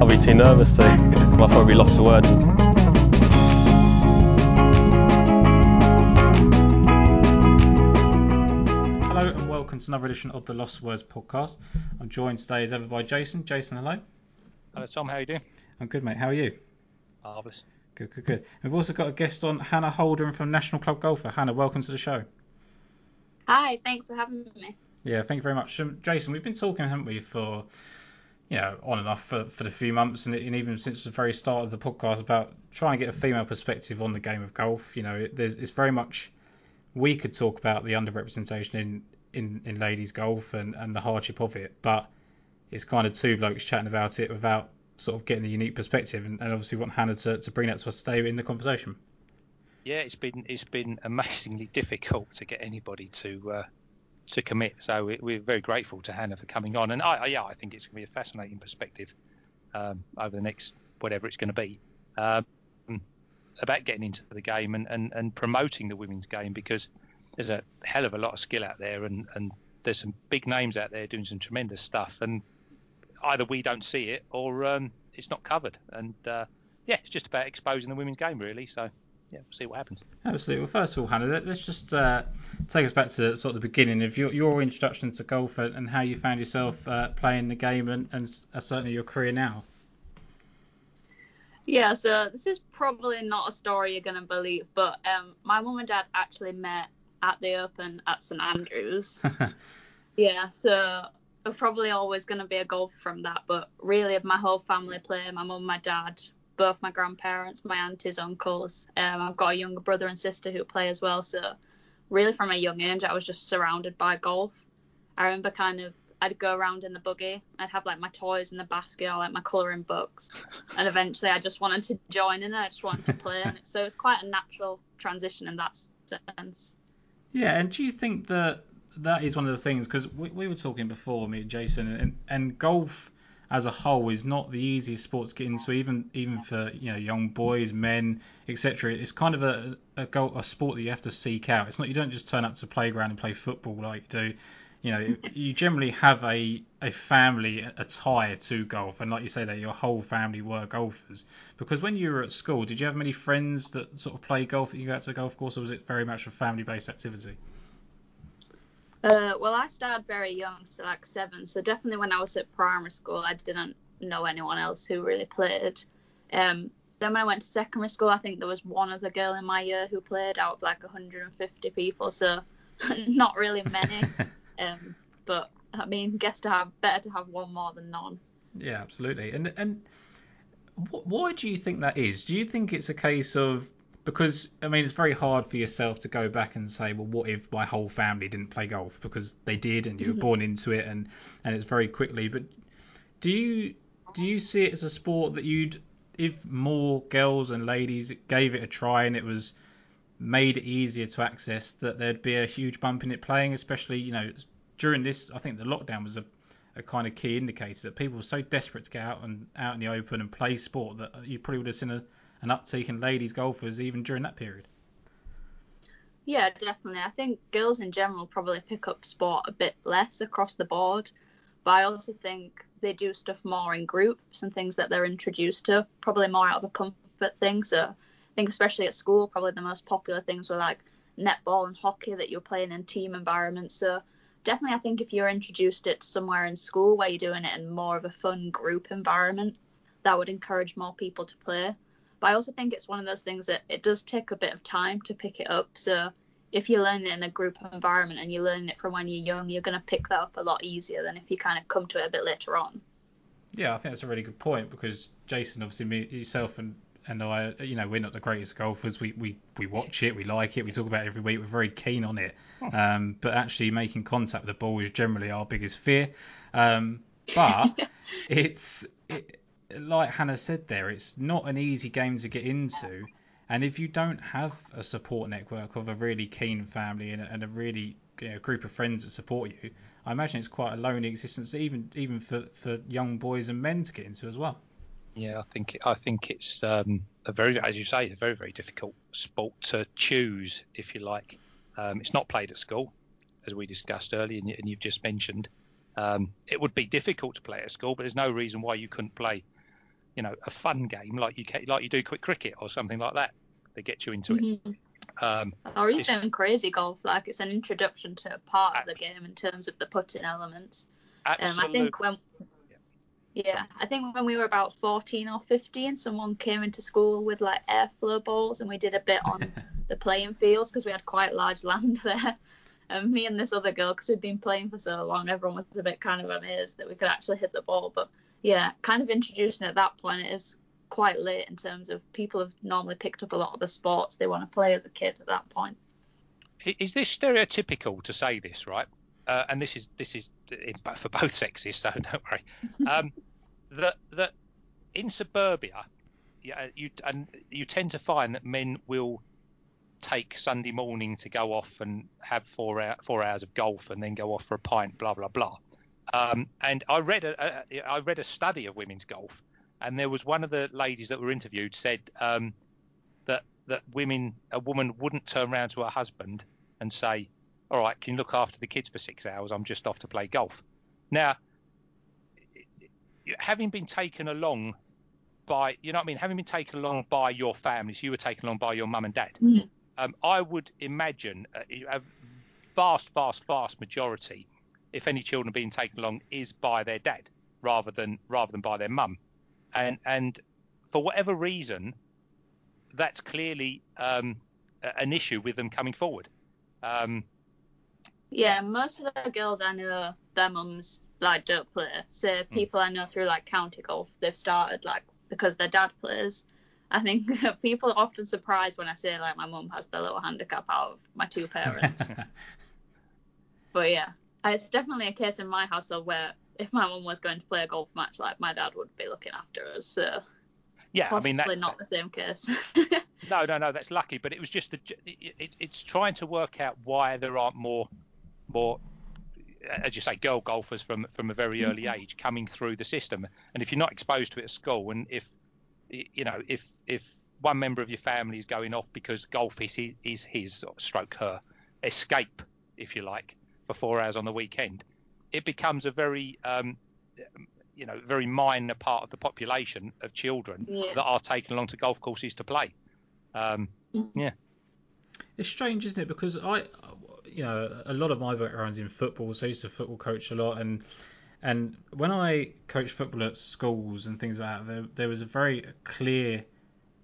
I'll be too nervous to. I'll probably lost for words. Hello and welcome to another edition of the Lost Words podcast. I'm joined today as ever by Jason. Jason, hello. Hello, Tom. How are you doing? I'm good, mate. How are you? Marvellous. Good, good, good. We've also got a guest on, Hannah Holden from National Club Golfer. Hannah, welcome to the show. Hi, thanks for having me. Yeah, thank you very much. Um, Jason, we've been talking, haven't we, for you know, on and off for, for the few months and, even since the very start of the podcast about trying to get a female perspective on the game of golf. You know, it, there's it's very much we could talk about the underrepresentation in, in, in ladies golf and, and the hardship of it, but it's kind of two blokes chatting about it without sort of getting the unique perspective and, and obviously want Hannah to, to bring that to us today in the conversation. Yeah, it's been it's been amazingly difficult to get anybody to uh, to commit. So we, we're very grateful to Hannah for coming on, and I, I yeah, I think it's going to be a fascinating perspective um, over the next whatever it's going to be um, about getting into the game and, and, and promoting the women's game because there's a hell of a lot of skill out there, and, and there's some big names out there doing some tremendous stuff, and either we don't see it or um, it's not covered, and uh, yeah, it's just about exposing the women's game really. So yeah, we'll see what happens. Absolutely. Well, first of all, Hannah, let, us just uh, take us back to sort of the beginning of your, your introduction to golf and, and how you found yourself uh, playing the game and, and uh, certainly your career now. Yeah, so this is probably not a story you're gonna believe, but um, my mum and dad actually met at the Open at St Andrews. yeah, so we're probably always gonna be a golfer from that, but really, my whole family play. My mum, my dad, both my grandparents, my aunties, uncles. Um, I've got a younger brother and sister who play as well. So, really, from a young age, I was just surrounded by golf. I remember kind of I'd go around in the buggy. I'd have like my toys in the basket or like my colouring books, and eventually I just wanted to join in. I just wanted to play, and so it's quite a natural transition in that sense. Yeah, and do you think that that is one of the things because we, we were talking before, me and Jason, and, and golf as a whole is not the easiest sport to get into, even even for you know young boys, men, etc. It's kind of a a, goal, a sport that you have to seek out. It's not you don't just turn up to playground and play football like you do. You know, you generally have a a family a tie to golf, and like you say, that your whole family were golfers. Because when you were at school, did you have many friends that sort of play golf that you got to the golf course, or was it very much a family based activity? Uh, well, I started very young, so like seven. So definitely when I was at primary school, I didn't know anyone else who really played. Um, then when I went to secondary school, I think there was one other girl in my year who played out of like 150 people, so not really many. um, but I mean, guess to have better to have one more than none. Yeah, absolutely. And and why do you think that is? Do you think it's a case of because I mean it's very hard for yourself to go back and say, well, what if my whole family didn't play golf because they did and you were mm-hmm. born into it and and it's very quickly. But do you do you see it as a sport that you'd if more girls and ladies gave it a try and it was made it easier to access that there'd be a huge bump in it playing, especially you know during this. I think the lockdown was a a kind of key indicator that people were so desperate to get out and out in the open and play sport that you probably would have seen a an uptake in ladies golfers even during that period. Yeah, definitely. I think girls in general probably pick up sport a bit less across the board, but I also think they do stuff more in groups and things that they're introduced to, probably more out of a comfort thing. So I think especially at school, probably the most popular things were like netball and hockey that you're playing in team environments. So definitely, I think if you're introduced it somewhere in school where you're doing it in more of a fun group environment, that would encourage more people to play. But I also think it's one of those things that it does take a bit of time to pick it up. So if you learn it in a group environment and you learn it from when you're young, you're going to pick that up a lot easier than if you kind of come to it a bit later on. Yeah, I think that's a really good point because Jason, obviously, me, yourself, and and I, you know, we're not the greatest golfers. We, we we watch it, we like it, we talk about it every week. We're very keen on it. Um, but actually, making contact with the ball is generally our biggest fear. Um, but it's it, like Hannah said there, it's not an easy game to get into. And if you don't have a support network of a really keen family and a, and a really you know, group of friends that support you, I imagine it's quite a lonely existence, even even for, for young boys and men to get into as well. Yeah, I think I think it's um, a very, as you say, a very very difficult sport to choose, if you like. Um, it's not played at school, as we discussed earlier, and, and you've just mentioned, um, it would be difficult to play at school, but there's no reason why you couldn't play, you know, a fun game like you like you do Kwik Cricket or something like that that gets you into Mhm. it. Um, Or If- even crazy golf, like it's an introduction to a part of the game in terms of the putting elements. Um, I think when, yeah, I think when we were about 14 or 15, someone came into school with like airflow balls, and we did a bit on the playing fields because we had quite large land there. And me and this other girl, because we'd been playing for so long, everyone was a bit kind of amazed that we could actually hit the ball. But yeah, kind of introducing at that point it is quite late in terms of people have normally picked up a lot of the sports they want to play as a kid at that point. Is this stereotypical to say this right? Uh, and this is this is in, for both sexes so don't worry. Um, that that in suburbia yeah you and you tend to find that men will take Sunday morning to go off and have four hour, four hours of golf and then go off for a pint blah blah blah um, and I read a, a I read a study of women's golf and there was one of the ladies that were interviewed said um, that that women a woman wouldn't turn around to her husband and say, "All right, can you look after the kids for six hours? I'm just off to play golf." Now, having been taken along by, you know what I mean, having been taken along by your family, so you were taken along by your mum and dad. Mhm. Um, I would imagine a, a vast, vast, vast majority, if any children are being taken along, is by their dad rather than rather than by their mum, and and for whatever reason, that's clearly um, an issue with them coming forward. Um, Yeah, most of the girls I know, their mums like don't play. So people I know through like county golf, they've started like because their dad plays. I think people are often surprised when I say like my mum has the little handicap out of my two parents. but yeah, it's definitely a case in my household where if my mum was going to play a golf match, like my dad would be looking after us. So yeah, I mean that, not the same case. No, no, no. That's lucky, but it was just the. It, it, it's trying to work out why there aren't more, more, as you say, girl golfers from from a very early mm-hmm. age coming through the system. And if you're not exposed to it at school, and if, you know, if if one member of your family is going off because golf is his, is his stroke her escape, if you like, for four hours on the weekend, it becomes a very um, you know, very minor part of the population of children Yeah. that are taken along to golf courses to play. Um, It's strange, isn't it? Because I, you know, a lot of my background's in football, so I used to football coach a lot, and and when I coached football at schools and things like that, there, there was a very clear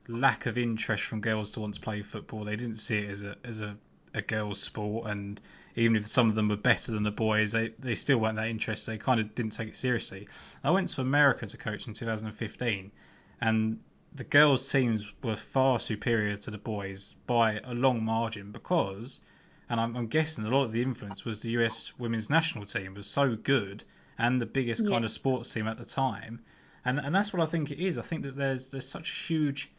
lack of interest from girls to want to play football. They didn't see it as a as a, a girls' sport, and even if some of them were better than the boys, they, they still weren't that interested. They kind of didn't take it seriously. I went to America to coach in 2015, and the girls' teams were far superior to the boys by a long margin because, and I'm, I'm guessing a lot of the influence was the US women's national team was so good and the biggest kind of sports team at the time, and and that's what I think it is. I think that there's there's such a huge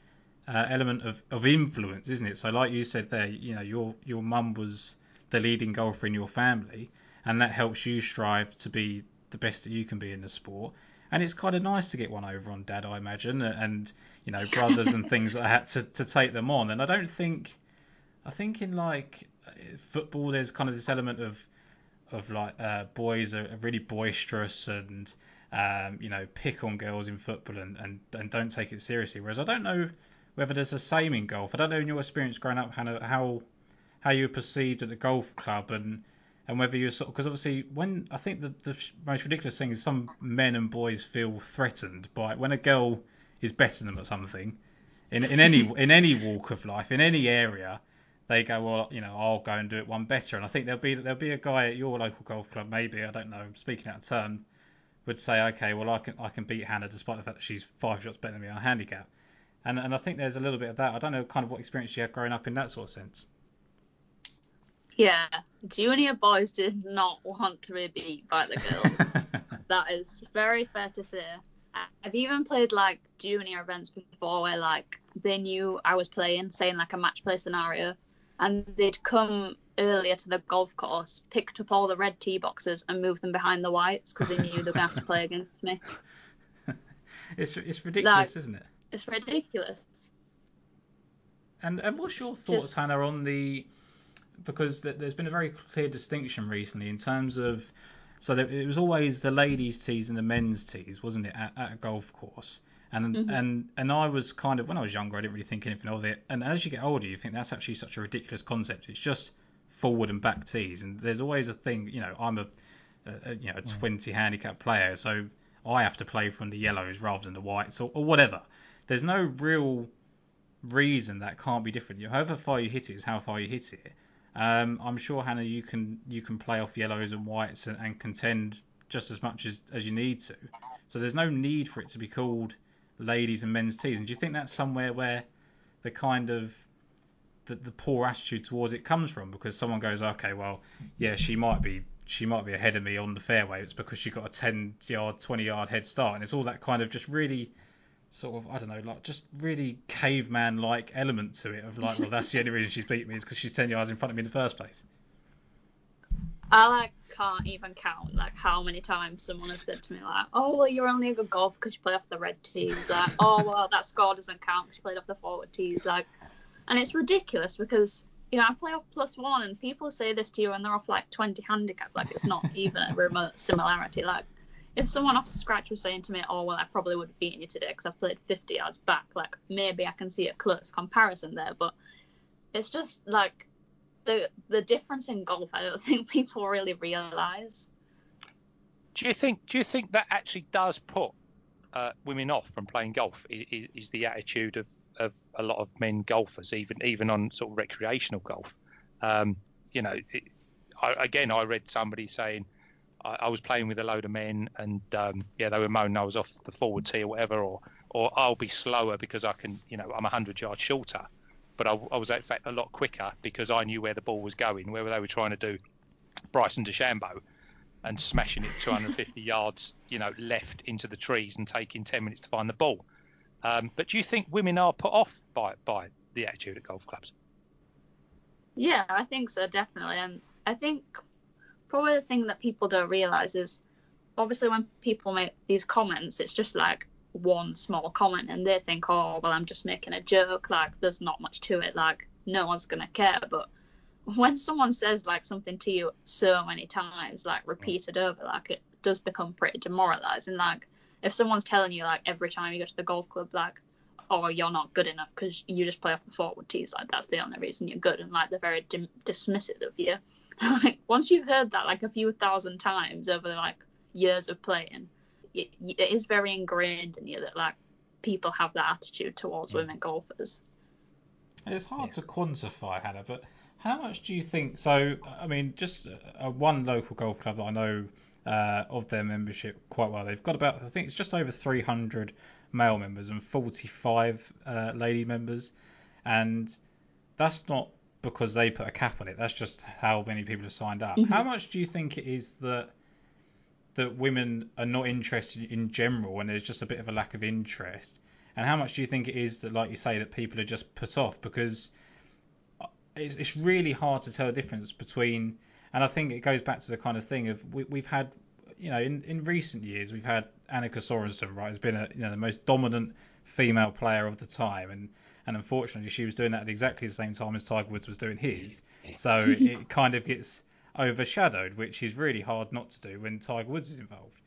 uh, element of, of influence, isn't it? So like you said there, you know, your your mum was the leading golfer in your family, and that helps you strive to be the best that you can be in the sport. And it's kind of nice to get one over on dad, I imagine, and you know brothers and things that I had to, to take them on. And I don't think, I think in like football, there's kind of this element of of like uh, boys are really boisterous and um, you know pick on girls in football and, and, and don't take it seriously. Whereas I don't know whether there's the same in golf. I don't know in your experience growing up, Hannah, how how you were perceived at the golf club and and whether you're sort because obviously when I think the, the most ridiculous thing is some men and boys feel threatened by when a girl is better than them at something in in any in any walk of life in any area they go well you know I'll go and do it one better and I think there'll be there'll be a guy at your local golf club maybe I don't know I'm speaking out of turn would say okay well I can I can beat Hannah despite the fact that she's five shots better than me on handicap and and I think there's a little bit of that I don't know kind of what experience you had growing up in that sort of sense yeah, junior boys did not want to be beat by the girls. that is very fair to say. I've even played like junior events before where like they knew I was playing, saying like a match play scenario, and they'd come earlier to the golf course, picked up all the red tee boxes and moved them behind the whites because they knew they were going to have to play against me. it's it's ridiculous Like- isn't it It's ridiculous. And and what's your Just- thoughts, Hannah, on the because there's been a very clear distinction recently in terms of so it was always the ladies' tees and the men's tees, wasn't it, at, at a golf course? And Mhm. and and I was kind of when I was younger, I didn't really think anything of it. And as you get older, you think that's actually such a ridiculous concept. It's just forward and back tees, and there's always a thing. You know, I'm a, a, a you know a 20 handicap player, so I have to play from the yellows rather than the whites or, or whatever. There's no real reason that can't be different. However far you hit it is how far you hit it. Um, I'm sure Hannah, you can you can play off yellows and whites and, and contend just as much as, as you need to. So there's no need for it to be called ladies and men's tees. And do you think that's somewhere where the kind of the, the poor attitude towards it comes from? Because someone goes, okay, well, yeah, she might be she might be ahead of me on the fairway. It's because she got a 10 yard, 20 yard head start, and it's all that kind of just really sort of I don't know, like just really caveman like element to it of like, well, that's the only reason she's beat me is because she's 10 yards in front of me in the first place. I like can't even count like how many times someone has said to me like, "Oh well, you're only a good golfer because you play off the red tees." Like, "Oh well, that score doesn't count because you played off the forward tees." Like, and it's ridiculous because you know I play off plus one, and people say this to you and they're off like 20 handicap. Like, it's not even a remote similarity. Like, if someone off scratch was saying to me, "Oh well, I probably would have beaten you today because I played 50 yards back," like maybe I can see a close comparison there, but it's just like the the difference in golf. I don't think people really realize. Do you think? Do you think that actually does put uh, women off from playing golf? Is, is the attitude of, of a lot of men golfers, even even on sort of recreational golf? Um, you know, it, I, again, I read somebody saying I, I was playing with a load of men, and um, yeah, they were moaning I was off the forward tee or whatever, or or I'll be slower because I can, you know, I'm hundred yards shorter. But I, I was in fact a lot quicker because I knew where the ball was going, where they were trying to do Bryson DeChambeau and smashing it 250 yards, you know, left into the trees and taking 10 minutes to find the ball. Um, but do you think women are put off by by the attitude at golf clubs? Yeah, I think so, definitely. And I think probably the thing that people don't realize is obviously when people make these comments, it's just like one small comment and they think, oh, well, I'm just making a joke. Like, there's not much to it. Like, no one's going to care. But when someone says like something to you so many times, like repeated over, like it does become pretty demoralizing. Like, if someone's telling you like every time you go to the golf club, like, oh, you're not good enough because you just play off the forward tees, like that's the only reason you're good, and like they're very dim- dismissive of you. like once you've heard that like a few thousand times over like years of playing, it, it is very ingrained in you that like people have that attitude towards Yeah. women golfers. It's hard to quantify, Hannah, but how much do you think? So, I mean, just uh, one local golf club that I know uh, of their membership quite well. They've got about, I think it's just over 300 male members and 45 uh, lady members, and that's not because they put a cap on it. That's just how many people have signed up. Mhm. How much do you think it is that that women are not interested in general, and there's just a bit of a lack of interest? And how much do you think it is that, like you say, that people are just put off because it's, it's really hard to tell the difference between, and I think it goes back to the kind of thing of we, we've had, you know, in, in recent years we've had Annika Sorenstam, right, has been a, you know the most dominant female player of the time, and and unfortunately she was doing that at exactly the same time as Tiger Woods was doing his, so it kind of gets overshadowed, which is really hard not to do when Tiger Woods is involved.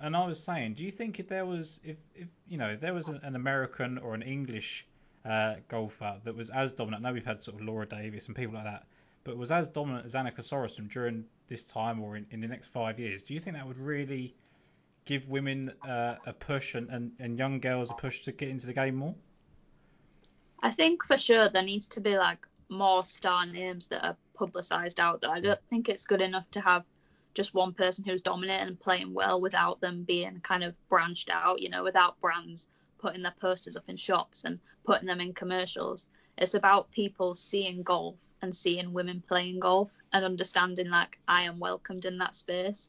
And I was saying, do you think if there was, if, if you know, if there was an, an American or an English uh, golfer that was as dominant. I know we've had sort of Laura Davies and people like that, but was as dominant as Annika Sorenstam during this time or in, in the next five years. Do you think that would really give women uh, a push and, and, and young girls a push to get into the game more? I think for sure there needs to be like more star names that are publicized out there. I don't think it's good enough to have just one person who's dominating and playing well without them being kind of branched out, you know, without brands putting their posters up in shops and putting them in commercials. It's about people seeing golf and seeing women playing golf and understanding like I am welcomed in that space.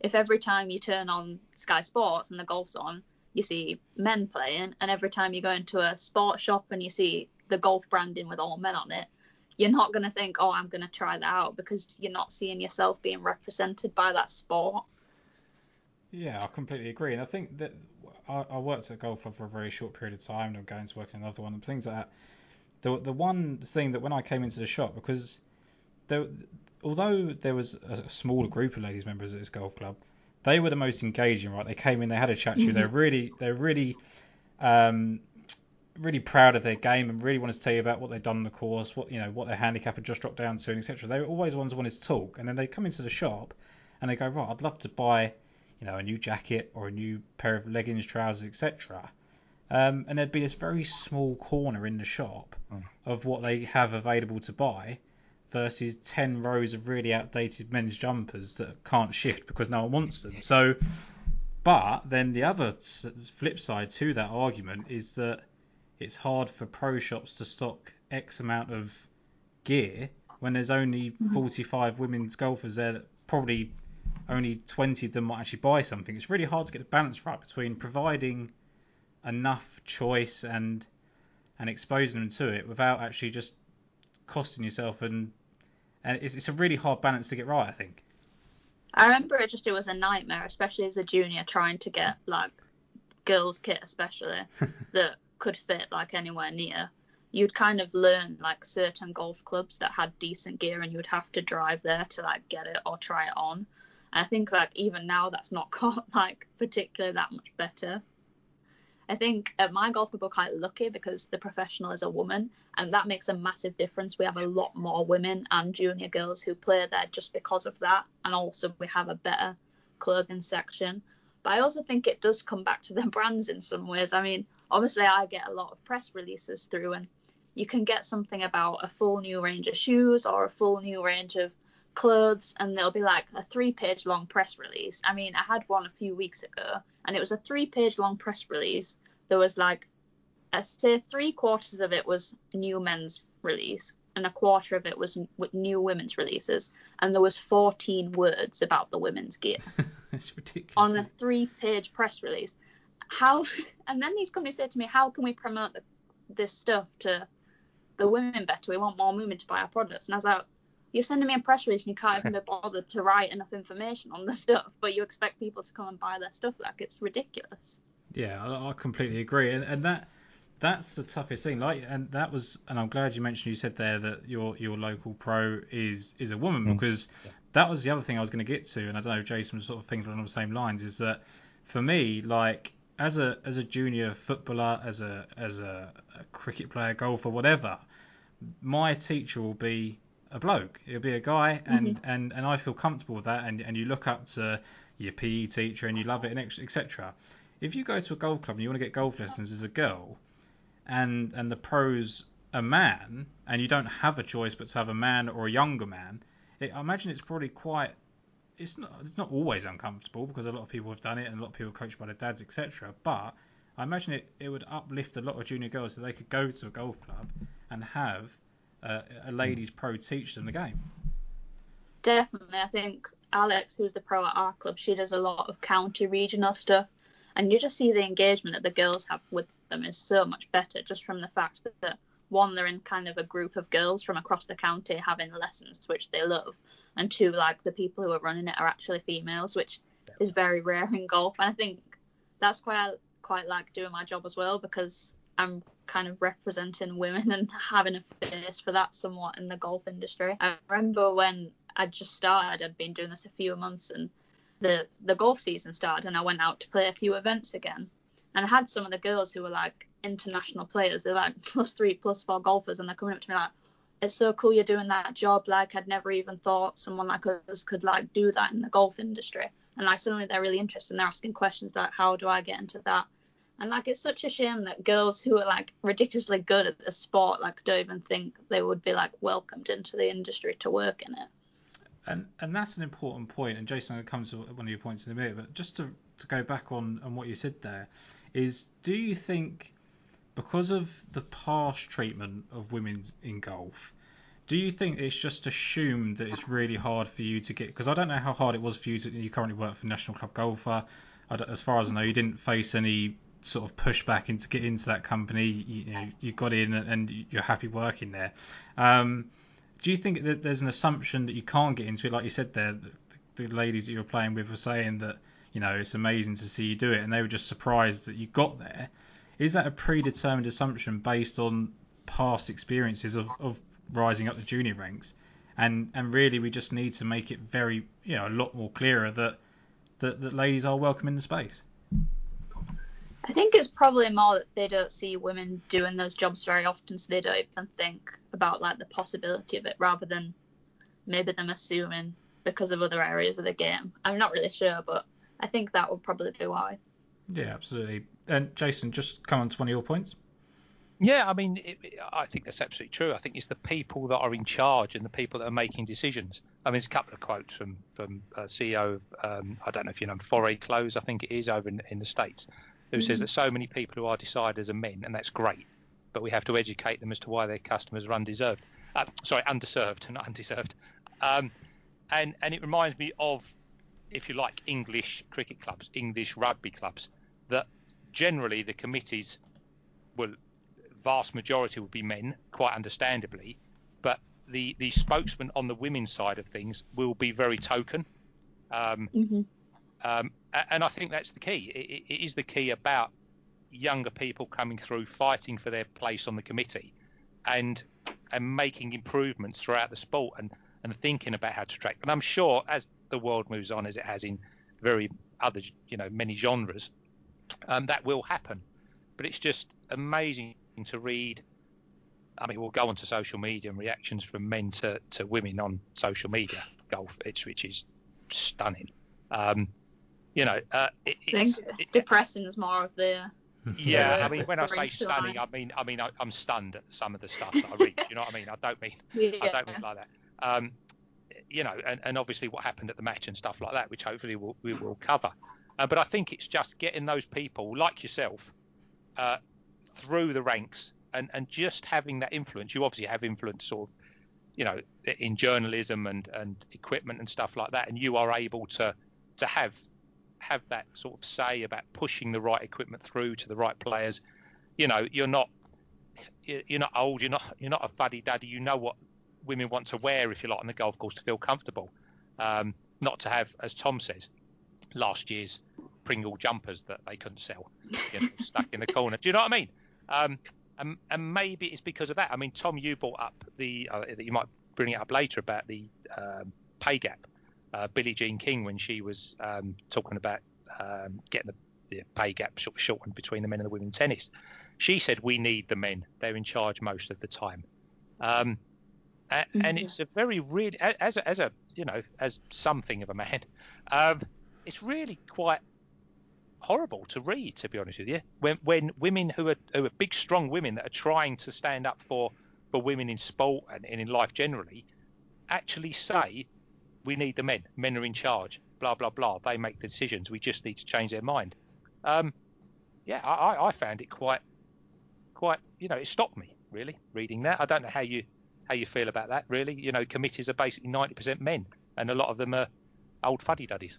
If every time you turn on Sky Sports and the golf's on, you see men playing, and every time you go into a sports shop and you see the golf branding with all men on it, you're not going to think, oh, I'm going to try that out because you're not seeing yourself being represented by that sport. Yeah, I completely agree, and I think that I, I worked at a golf club for a very short period of time, and I'm going to work in another one, and things like that. The the one thing that when I came into the shop, because there, although there was a smaller group of ladies members at this golf club, they were the most engaging. Right, they came in, they had a chat to you. They're really, they're really, um, really proud of their game and really wanted to tell you about what they've done on the course, what you know, what their handicap had just dropped down to, and etc. They were always ones who wanted to talk, and then they come into the shop and they go, right, I'd love to buy, you know, a new jacket or a new pair of leggings, trousers, etc. Um, and there'd be this very small corner in the shop of what they have available to buy versus 10 rows of really outdated men's jumpers that can't shift because no one wants them. So, but then the other flip side to that argument is that it's hard for pro shops to stock X amount of gear when there's only mm-hmm. 45 women's golfers there that probably only 20 of them might actually buy something. It's really hard to get the balance right between providing enough choice and and exposing them to it without actually just costing yourself and and it's, it's a really hard balance to get right I think I remember it just it was a nightmare, especially as a junior, trying to get like girls' kit, especially that could fit like anywhere near. You'd kind of learn like certain golf clubs that had decent gear, and you would have to drive there to like get it or try it on. And I think like even now that's not got like particularly that much better. I think at my golf club we're quite lucky because the professional is a woman, and that makes a massive difference. We have a lot more women and junior girls who play there just because of that, and also we have a better clothing section. But I also think it does come back to the brands in some ways. I mean, obviously I get a lot of press releases through, and you can get something about a full new range of shoes or a full new range of clothes, and there'll be like a three-page long press release. I mean, I had one a few weeks ago, and it was a three-page long press release. There was like, I say three quarters of it was new men's release, and a quarter of it was new women's releases, and there was 14 words about the women's gear it's ridiculous on a three-page press release. How? And then these companies said to me, "How can we promote the, this stuff to the women better? We want more women to buy our products." And I was like, "You're sending me a press release, and you can't even be bothered to write enough information on the stuff, but you expect people to come and buy their stuff? Like it's ridiculous." Yeah, I, I completely agree, and, and that that's the toughest thing. Like, and that was, and I'm glad you mentioned you said there that your your local pro is is a woman mm. because that was the other thing I was going to get to, and I don't know if Jason was sort of thinking along the same lines. Is that for me, like as a as a junior footballer, as a as a, a cricket player, golfer, whatever, my teacher will be a bloke. He'll be a guy, mm-hmm. and and and I feel comfortable with that. And and you look up to your PE teacher and you love it, and etc. If you go to a golf club and you want to get golf lessons as a girl, and and the pros a man, and you don't have a choice but to have a man or a younger man, it, I imagine it's probably quite. It's not. It's not always uncomfortable because a lot of people have done it and a lot of people are coached by their dads, etc. But I imagine it, it would uplift a lot of junior girls so they could go to a golf club and have uh, a ladies pro teach them the game. Definitely, I think Alex, who's the pro at our club, she does a lot of county regional stuff, and you just see the engagement that the girls have with them is so much better just from the fact that, that one, they're in kind of a group of girls from across the county having lessons to which they love, and two, like the people who are running it are actually females, which is very rare in golf, and I think that's quite I quite like doing my job as well because I'm kind of representing women and having a face for that somewhat in the golf industry. I remember when I just started, I'd been doing this a few months, and the the golf season started, and I went out to play a few events again, and I had some of the girls who were like international players. They're like plus three, plus four golfers, and they're coming up to me like, "It's so cool you're doing that job. Like I'd never even thought someone like us could like do that in the golf industry." And like suddenly they're really interested, and they're asking questions like, "How do I get into that?" And like it's such a shame that girls who are like ridiculously good at the sport like don't even think they would be like welcomed into the industry to work in it. And and that's an important point. And Jason, it comes to one of your points in a minute. But just to, to go back on, on what you said there, is do you think because of the past treatment of women in golf, do you think it's just assumed that it's really hard for you to get? Because I don't know how hard it was for you to. You currently work for National Club Golfer. As far as I know, you didn't face any sort of pushback into get into that company. You, you know, you got in and you're happy working there. Um, do you think that there's an assumption that you can't get into it? Like you said there, the, the ladies that you were playing with were saying that you know it's amazing to see you do it, and they were just surprised that you got there. Is that a predetermined assumption based on past experiences of, of rising up the junior ranks? and and really we just need to make it very you know a lot more clearer that that, that ladies are welcome in the space. I think it's probably more that they don't see women doing those jobs very often, so they don't even think about like the possibility of it, rather than maybe them assuming because of other areas of the game. I'm not really sure, but I think that would probably be why. Yeah, absolutely. And Jason, just come on to one of your points. Yeah, I mean, it, I think that's absolutely true. I think it's the people that are in charge and the people that are making decisions. I mean, there's a couple of quotes from from a CEO of um, I don't know if you know Foray Clothes, I think it is over in, in the states, who mm-hmm. says that so many people who are deciders are men, and that's great, but we have to educate them as to why their customers are undeserved. Uh, sorry, underserved, not undeserved. Um, and and it reminds me of, if you like, English cricket clubs, English rugby clubs, that generally the committees will vast majority would be men, quite understandably, but the the spokesman on the women's side of things will be very token. Um, mm-hmm. um, and I think that's the key. It, it is the key about younger people coming through, fighting for their place on the committee, and and making improvements throughout the sport, and and thinking about how to track. And I'm sure as the world moves on, as it has in very other, you know, many genres, um, that will happen. But it's just amazing to read. I mean, we'll go onto social media and reactions from men to, to women on social media golf, which is stunning. Um, you know, uh, it, it's, it, depressing is more of the. Yeah, I mean, when I say stunning, I mean, I mean, I, am stunned at some of the stuff that I read. you know what I mean? I don't mean, yeah. I don't mean like that. Um, you know, and, and obviously what happened at the match and stuff like that, which hopefully we'll, we will cover. Uh, but I think it's just getting those people like yourself uh, through the ranks and, and just having that influence. You obviously have influence sort of, you know, in journalism and, and equipment and stuff like that, and you are able to to have have that sort of say about pushing the right equipment through to the right players. You know, you're not you're not old, you're not you're not a fuddy duddy. You know what women want to wear, if you like, on the golf course to feel comfortable. Um, not to have, as Tom says, last year's Pringle jumpers that they couldn't sell, you know, stuck in the corner. Do you know what I mean? Um, and, and, maybe it's because of that. I mean, Tom, you brought up the uh, that you might bring it up later about the um, pay gap. Uh, Billie Jean King, when she was um, talking about um, getting the, the, pay gap sort of shortened between the men and the women in tennis, she said we need the men. They're in charge most of the time. Um, and, mm-hmm. and it's a very really as a, as a you know as something of a man, um, it's really quite horrible to read, to be honest with you. When when women who are who are big, strong women that are trying to stand up for for women in sport and, and in life generally, actually say we need the men. Men are in charge. Blah blah blah. They make the decisions. We just need to change their mind. Um, yeah, I, I found it quite quite you know it stopped me really reading that. I don't know how you how you feel about that really. You know, committees are basically 90% men, and a lot of them are old fuddy duddies.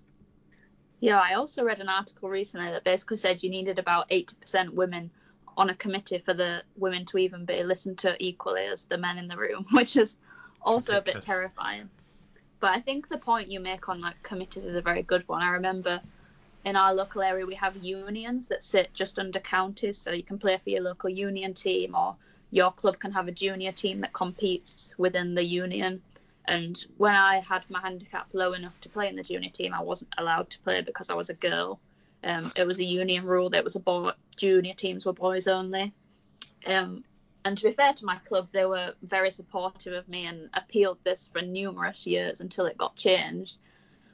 Yeah, I also read an article recently that basically said you needed about 80% women on a committee for the women to even be listened to equally as the men in the room, which is also a bit terrifying. But I think the point you make on like committees is a very good one. I remember in our local area we have unions that sit just under counties, so you can play for your local union team, or your club can have a junior team that competes within the union. And when I had my handicap low enough to play in the junior team, I wasn't allowed to play because I was a girl. Um, it was a union rule that was a boy, junior teams were boys only. Um, and to be fair to my club, they were very supportive of me and appealed this for numerous years until it got changed.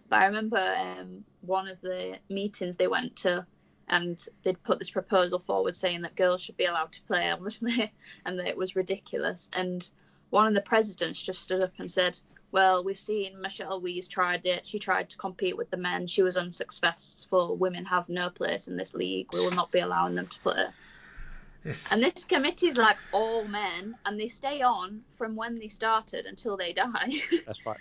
But I remember um, one of the meetings they went to, and they'd put this proposal forward saying that girls should be allowed to play, obviously, and that it was ridiculous. And one of the presidents just stood up and said, Well, we've seen Michelle Wie's tried it. She tried to compete with the men. She was unsuccessful. Women have no place in this league. We will not be allowing them to play. Yes. And this committee is like all men, and they stay on from when they started until they die. That's right.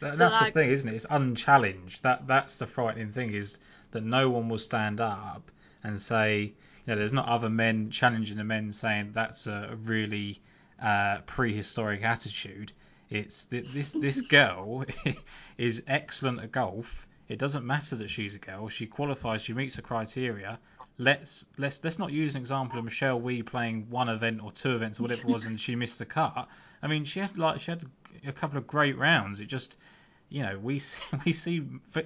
That, that's like, the thing, isn't it? It's unchallenged. That that's the frightening thing is that no one will stand up and say, you know, there's not other men challenging the men saying that's a really uh, prehistoric attitude. It's this this girl is excellent at golf. It doesn't matter that she's a girl. She qualifies. She meets the criteria. Let's let's let's not use an example of Michelle Wie playing one event or two events or whatever it was, and she missed the cut. I mean, she had like she had a couple of great rounds. It just you know, we see, we see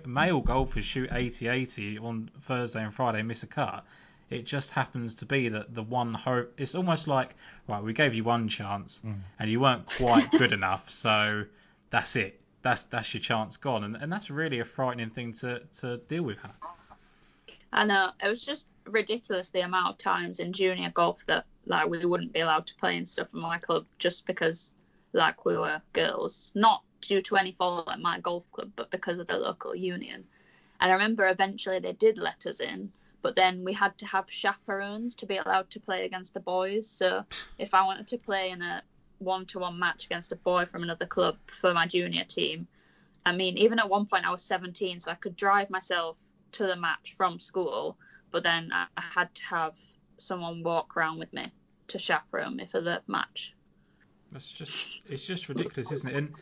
male golfers shoot 80-80 on Thursday and Friday and miss a cut. It just happens to be that the one hope. It's almost like right, we gave you one chance Mm. and you weren't quite good enough, so that's it. That's that's your chance gone, and and that's really a frightening thing to to deal with. I know it was just ridiculous the amount of times in junior golf that like we wouldn't be allowed to play and stuff in my club just because like we were girls, not due to any fault at my golf club, but because of the local union. And I remember eventually they did let us in, but then we had to have chaperones to be allowed to play against the boys. So if I wanted to play in a one-to-one match against a boy from another club for my junior team, I mean, even at one point I was 17, so I could drive myself to the match from school, but then I I had to have someone walk around with me to chaperone me for the match. That's just it's just ridiculous, isn't it? And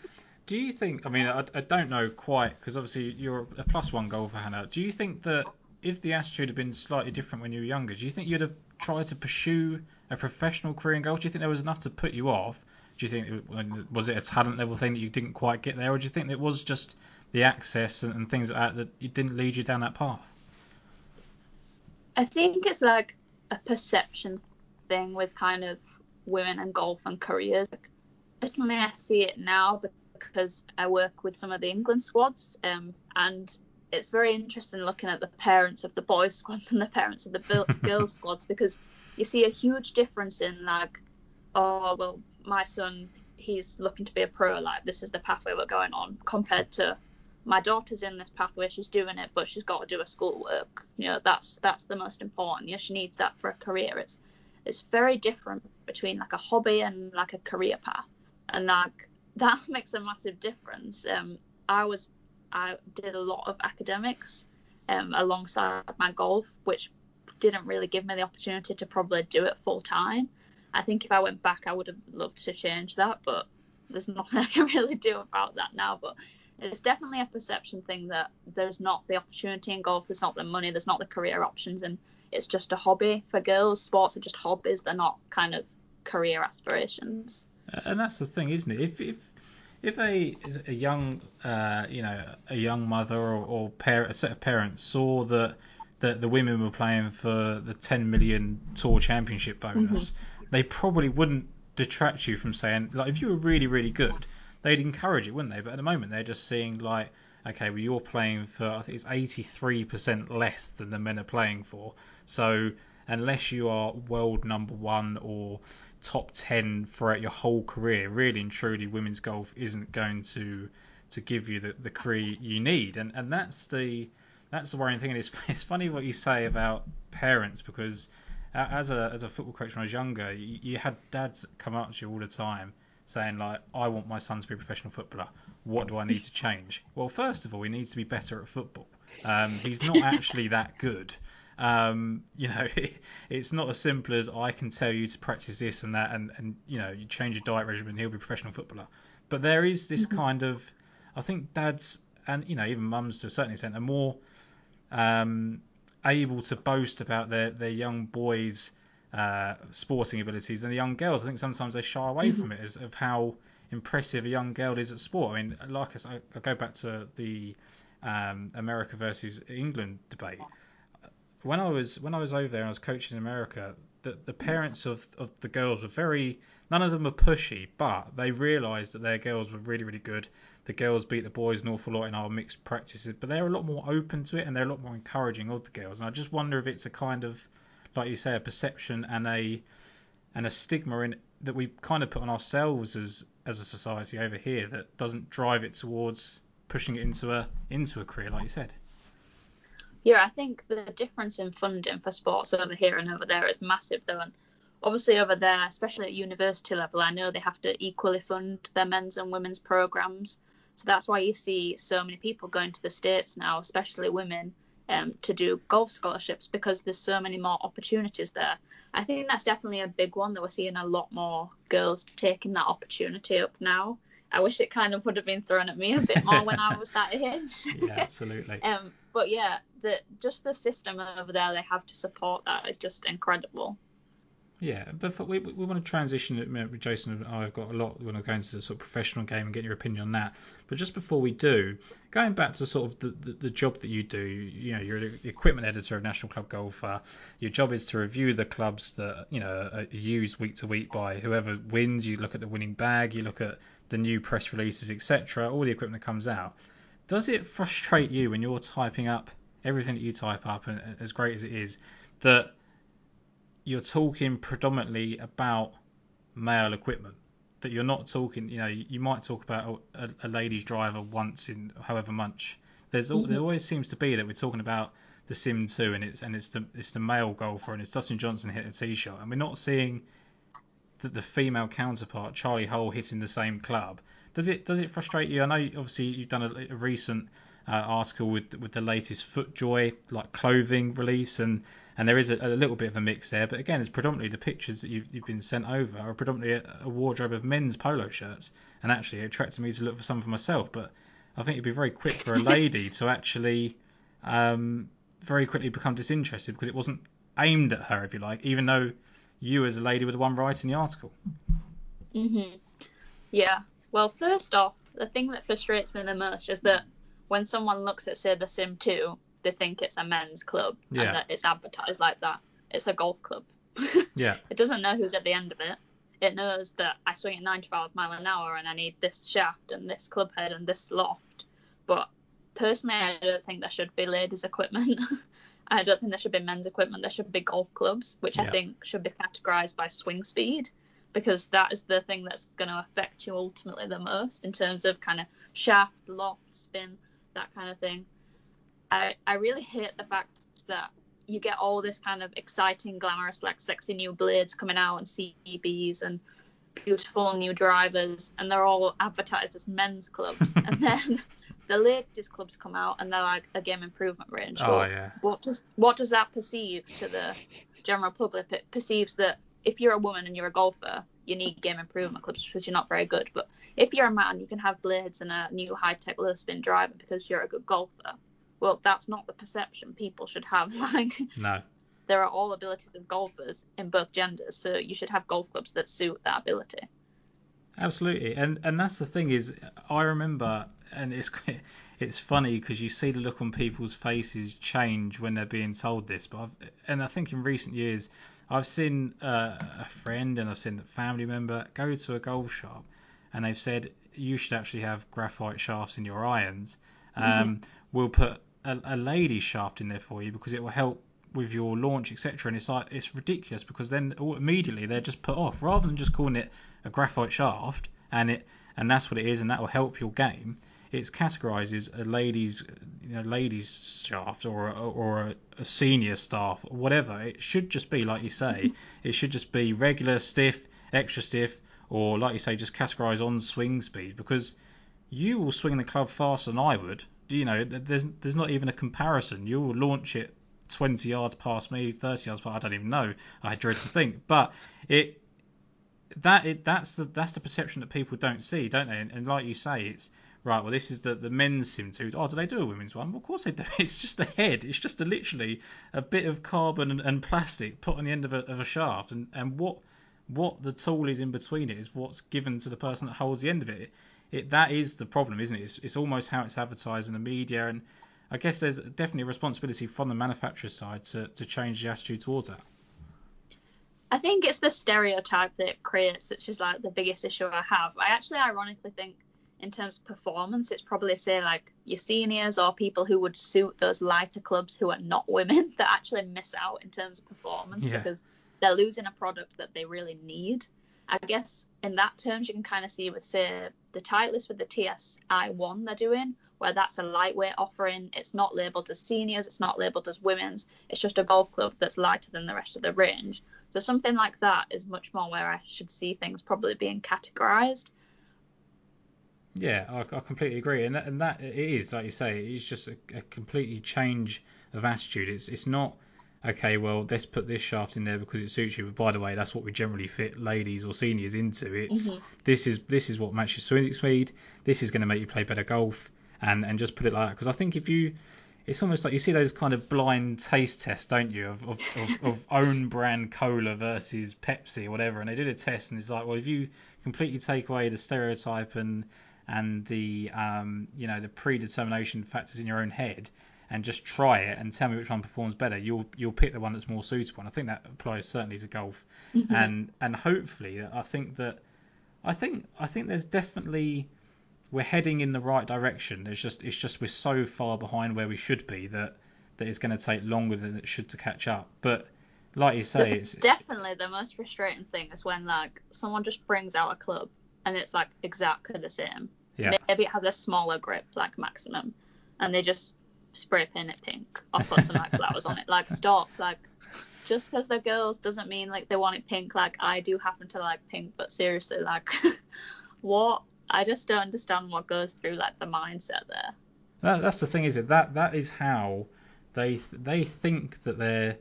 do you think? I mean, I, I don't know quite because obviously you're a plus one goal for Hannah. Do you think that if the attitude had been slightly different when you were younger, do you think you'd have tried to pursue a professional career in golf? Do you think there was enough to put you off? Do you think it, was it a talent level thing that you didn't quite get there, or do you think it was just the access and, and things like that that didn't lead you down that path? I think it's like a perception thing with kind of women and golf and careers. Personally, I see it now because I work with some of the England squads, um, and it's very interesting looking at the parents of the boys squads and the parents of the girls squads because you see a huge difference in like, oh well, my son he's looking to be a pro, like this is the pathway we're going on, compared to my daughter's in this pathway, she's doing it, but she's got to do her schoolwork. You know, that's that's the most important. Yeah, she needs that for a career. It's it's very different between like a hobby and like a career path, and like that makes a massive difference. Um, I was I did a lot of academics, um, alongside my golf, which didn't really give me the opportunity to probably do it full time. I think if I went back, I would have loved to change that, but there's nothing I can really do about that now. But it's definitely a perception thing that there's not the opportunity in golf, there's not the money, there's not the career options, and it's just a hobby for girls. Sports are just hobbies; they're not kind of career aspirations. And that's the thing, isn't it? If if if a a young uh, you know a young mother or, or parent, a set of parents saw that that the women were playing for the 10 million tour championship bonus, mm-hmm. they probably wouldn't detract you from saying like if you were really really good, they'd encourage it, wouldn't they? But at the moment they're just seeing like okay, well you're playing for I think it's 83% less than the men are playing for, so unless you are world number one or top 10 throughout your whole career, really and truly, women's golf isn't going to to give you the, the career you need, and and that's the that's the worrying thing. And it's it's funny what you say about parents because as a as a football coach when I was younger, you, you had dads come up to you all the time saying like, I want my son to be a professional footballer. What do I need to change? Well, first of all, he needs to be better at football. Um, he's not actually that good. Um, you know, it's not as simple as I can tell you to practice this and that, and, and you know, you change your diet regimen, and he'll be a professional footballer. But there is this kind of, I think dads and you know even mums to a certain extent are more um, able to boast about their their young boys' uh, sporting abilities than the young girls. I think sometimes they shy away from it as of how impressive a young girl is at sport. I mean, like I, said, I go back to the um, America versus England debate when I was when I was over there and I was coaching in America, the the parents of of the girls were very none of them were pushy, but they realised that their girls were really really good. The girls beat the boys an awful lot in our mixed practices, but they're a lot more open to it and they're a lot more encouraging of the girls. And I just wonder if it's a kind of like you say a perception and a and a stigma in that we kind of put on ourselves as as a society over here that doesn't drive it towards pushing it into a into a career like you said. Yeah, I think the difference in funding for sports over here and over there is massive, though. And obviously, over there, especially at university level, I know they have to equally fund their men's and women's programs. So that's why you see so many people going to the States now, especially women, um, to do golf scholarships because there's so many more opportunities there. I think that's definitely a big one that we're seeing a lot more girls taking that opportunity up now. I wish it kind of would have been thrown at me a bit more when I was that age. Yeah, absolutely. um, but yeah, the just the system over there they have to support that is just incredible. Yeah, but we, we want to transition. uh, Jason and I have got a lot. Want to go into the sort of professional game and get your opinion on that. But just before we do, going back to sort of the, the, the job that you do, you know, you're the equipment editor of National Club Golfer. Your job is to review the clubs that you know are used week to week by whoever wins. You look at the winning bag. You look at the new press releases, etc. All the equipment that comes out. Does it frustrate you when you're typing up everything that you type up, and as great as it is, that you're talking predominantly about male equipment. That you're not talking, you know, you might talk about a, a lady's driver once in however much. There's mm-hmm. there always seems to be that we're talking about the Sim 2 and it's and it's the it's the male golfer and it's Dustin Johnson hitting a tee shot and we're not seeing that the female counterpart Charley Hull hitting the same club. Does it does it frustrate you? I know obviously you've done a, a recent uh, article with with the latest FootJoy like clothing release and and there is a, a, little bit of a mix there. But again, it's predominantly the pictures that you've, you've been sent over are predominantly a, a, wardrobe of men's polo shirts, and actually it attracted me to look for some for myself. But I think it'd be very quick for a lady to actually um, very quickly become disinterested because it wasn't aimed at her, if you like, even though you as a lady were the one writing the article. Mhm. Yeah. Well, first off, the thing that frustrates me the most is that when someone looks at say the Sim 2 they think it's a men's club yeah. and that it's advertised like that. It's a golf club. yeah. It doesn't know who's at the end of it. It knows that I swing at 95 mile an hour and I need this shaft and this club head and this loft. But personally, I don't think there should be ladies' equipment. I don't think there should be men's equipment. There should be golf clubs, which yeah. I think should be categorized by swing speed because that is the thing that's going to affect you ultimately the most in terms of kind of shaft, loft, spin, that kind of thing. I, I really hate the fact that you get all this kind of exciting, glamorous, like sexy new blades coming out and CBs and beautiful new drivers, and they're all advertised as men's clubs. and then the latest clubs come out and they're like a game improvement range. Oh well, yeah. What does what does that perceive to the general public? It perceives that if you're a woman and you're a golfer, you need game improvement clubs because you're not very good. But if you're a man, you can have blades and a new high tech low spin driver because you're a good golfer well, that's not the perception people should have. Like, no, there are all abilities of golfers in both genders, so you should have golf clubs that suit that ability. Absolutely, and and that's the thing is, I remember, and it's it's funny because you see the look on people's faces change when they're being told this. But I've, and I think in recent years, I've seen uh, a friend and I've seen a family member go to a golf shop, and they've said you should actually have graphite shafts in your irons. Mm-hmm. Um, we'll put a, a lady shaft in there for you because it will help with your launch, etc. And it's like it's ridiculous because then immediately they're just put off rather than just calling it a graphite shaft and it and that's what it is and that will help your game. It's categorized as a ladies, you know, ladies shaft or a, or a, senior shaft or whatever. It should just be like you say. Mm-hmm. it should just be regular stiff, extra stiff, or like you say, just categorize on swing speed because you will swing the club faster than I would you know, there's there's not even a comparison. You'll launch it 20 yards past me, 30 yards past. I don't even know. I dread to think, but it that it that's the that's the perception that people don't see, don't they? And, and like you say, it's right. Well, this is the the men's sim two. Oh, do they do a women's one? Well, of course they do. It's just a head. It's just a, literally a bit of carbon and, and plastic put on the end of a, of a shaft, and and what what the tool is in between it is what's given to the person that holds the end of it it that is the problem, isn't it? It's, it's almost how it's advertised in the media, and I guess there's definitely a responsibility from the manufacturer side to, to change the attitude towards that. I think it's the stereotype that it creates, which is like the biggest issue I have. I actually ironically think in terms of performance, it's probably say like your seniors or people who would suit those lighter clubs who are not women that actually miss out in terms of performance yeah. because they're losing a product that they really need. I guess in that terms, you can kind of see with say the Titleist with the TSI one they're doing, where that's a lightweight offering. It's not labelled as seniors, it's not labelled as women's. It's just a golf club that's lighter than the rest of the range. So something like that is much more where I should see things probably being categorised. Yeah, I, I, completely agree, and that, and that it is like you say, it's just a, a completely change of attitude. It's it's not okay, well, let's put this shaft in there because it suits you. But by the way, that's what we generally fit ladies or seniors into. It's Mhm. this is this is what matches swing speed. This is going to make you play better golf, and and just put it like that. Because I think if you it's almost like you see those kind of blind taste tests, don't you, of, of, of, of own brand cola versus Pepsi or whatever. And they did a test, and it's like, well, if you completely take away the stereotype and and the um, you know the predetermination factors in your own head, and just try it and tell me which one performs better, you'll you'll pick the one that's more suitable. And I think that applies certainly to golf, Mm-hmm. and and hopefully, I think that I think I think there's definitely we're heading in the right direction. It's just it's just we're so far behind where we should be that that it's going to take longer than it should to catch up. But like you say, it's Definitely the most frustrating thing is when like someone just brings out a club and it's like exactly the same. Yeah. Maybe it has a smaller grip, like maximum, and they just spray paint it pink or put some like flowers on it. Like stop, like just because they're girls doesn't mean like they want it pink. Like I do happen to like pink, but seriously, like what? I just don't understand what goes through like the mindset there. that, that's the thing, is it that that is how they they think that they're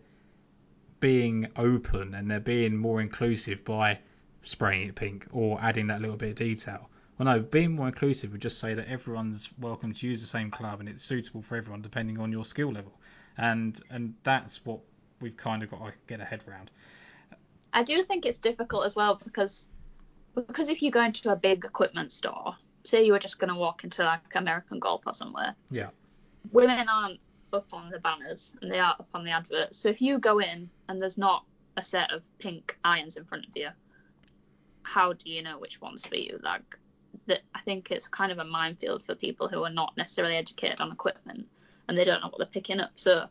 being open and they're being more inclusive by spraying it pink or adding that little bit of detail. Well, no, being more inclusive would just say that everyone's welcome to use the same club and it's suitable for everyone depending on your skill level, and and that's what we've kind of got to get a head round. I do think it's difficult as well because because if you go into a big equipment store, say you were just going to walk into like American Golf or somewhere, Yeah. women aren't up on the banners and they are up on the adverts. So if you go in and there's not a set of pink irons in front of you, how do you know which one's for you? Like, that I think it's kind of a minefield for people who are not necessarily educated on equipment and they don't know what they're picking up. So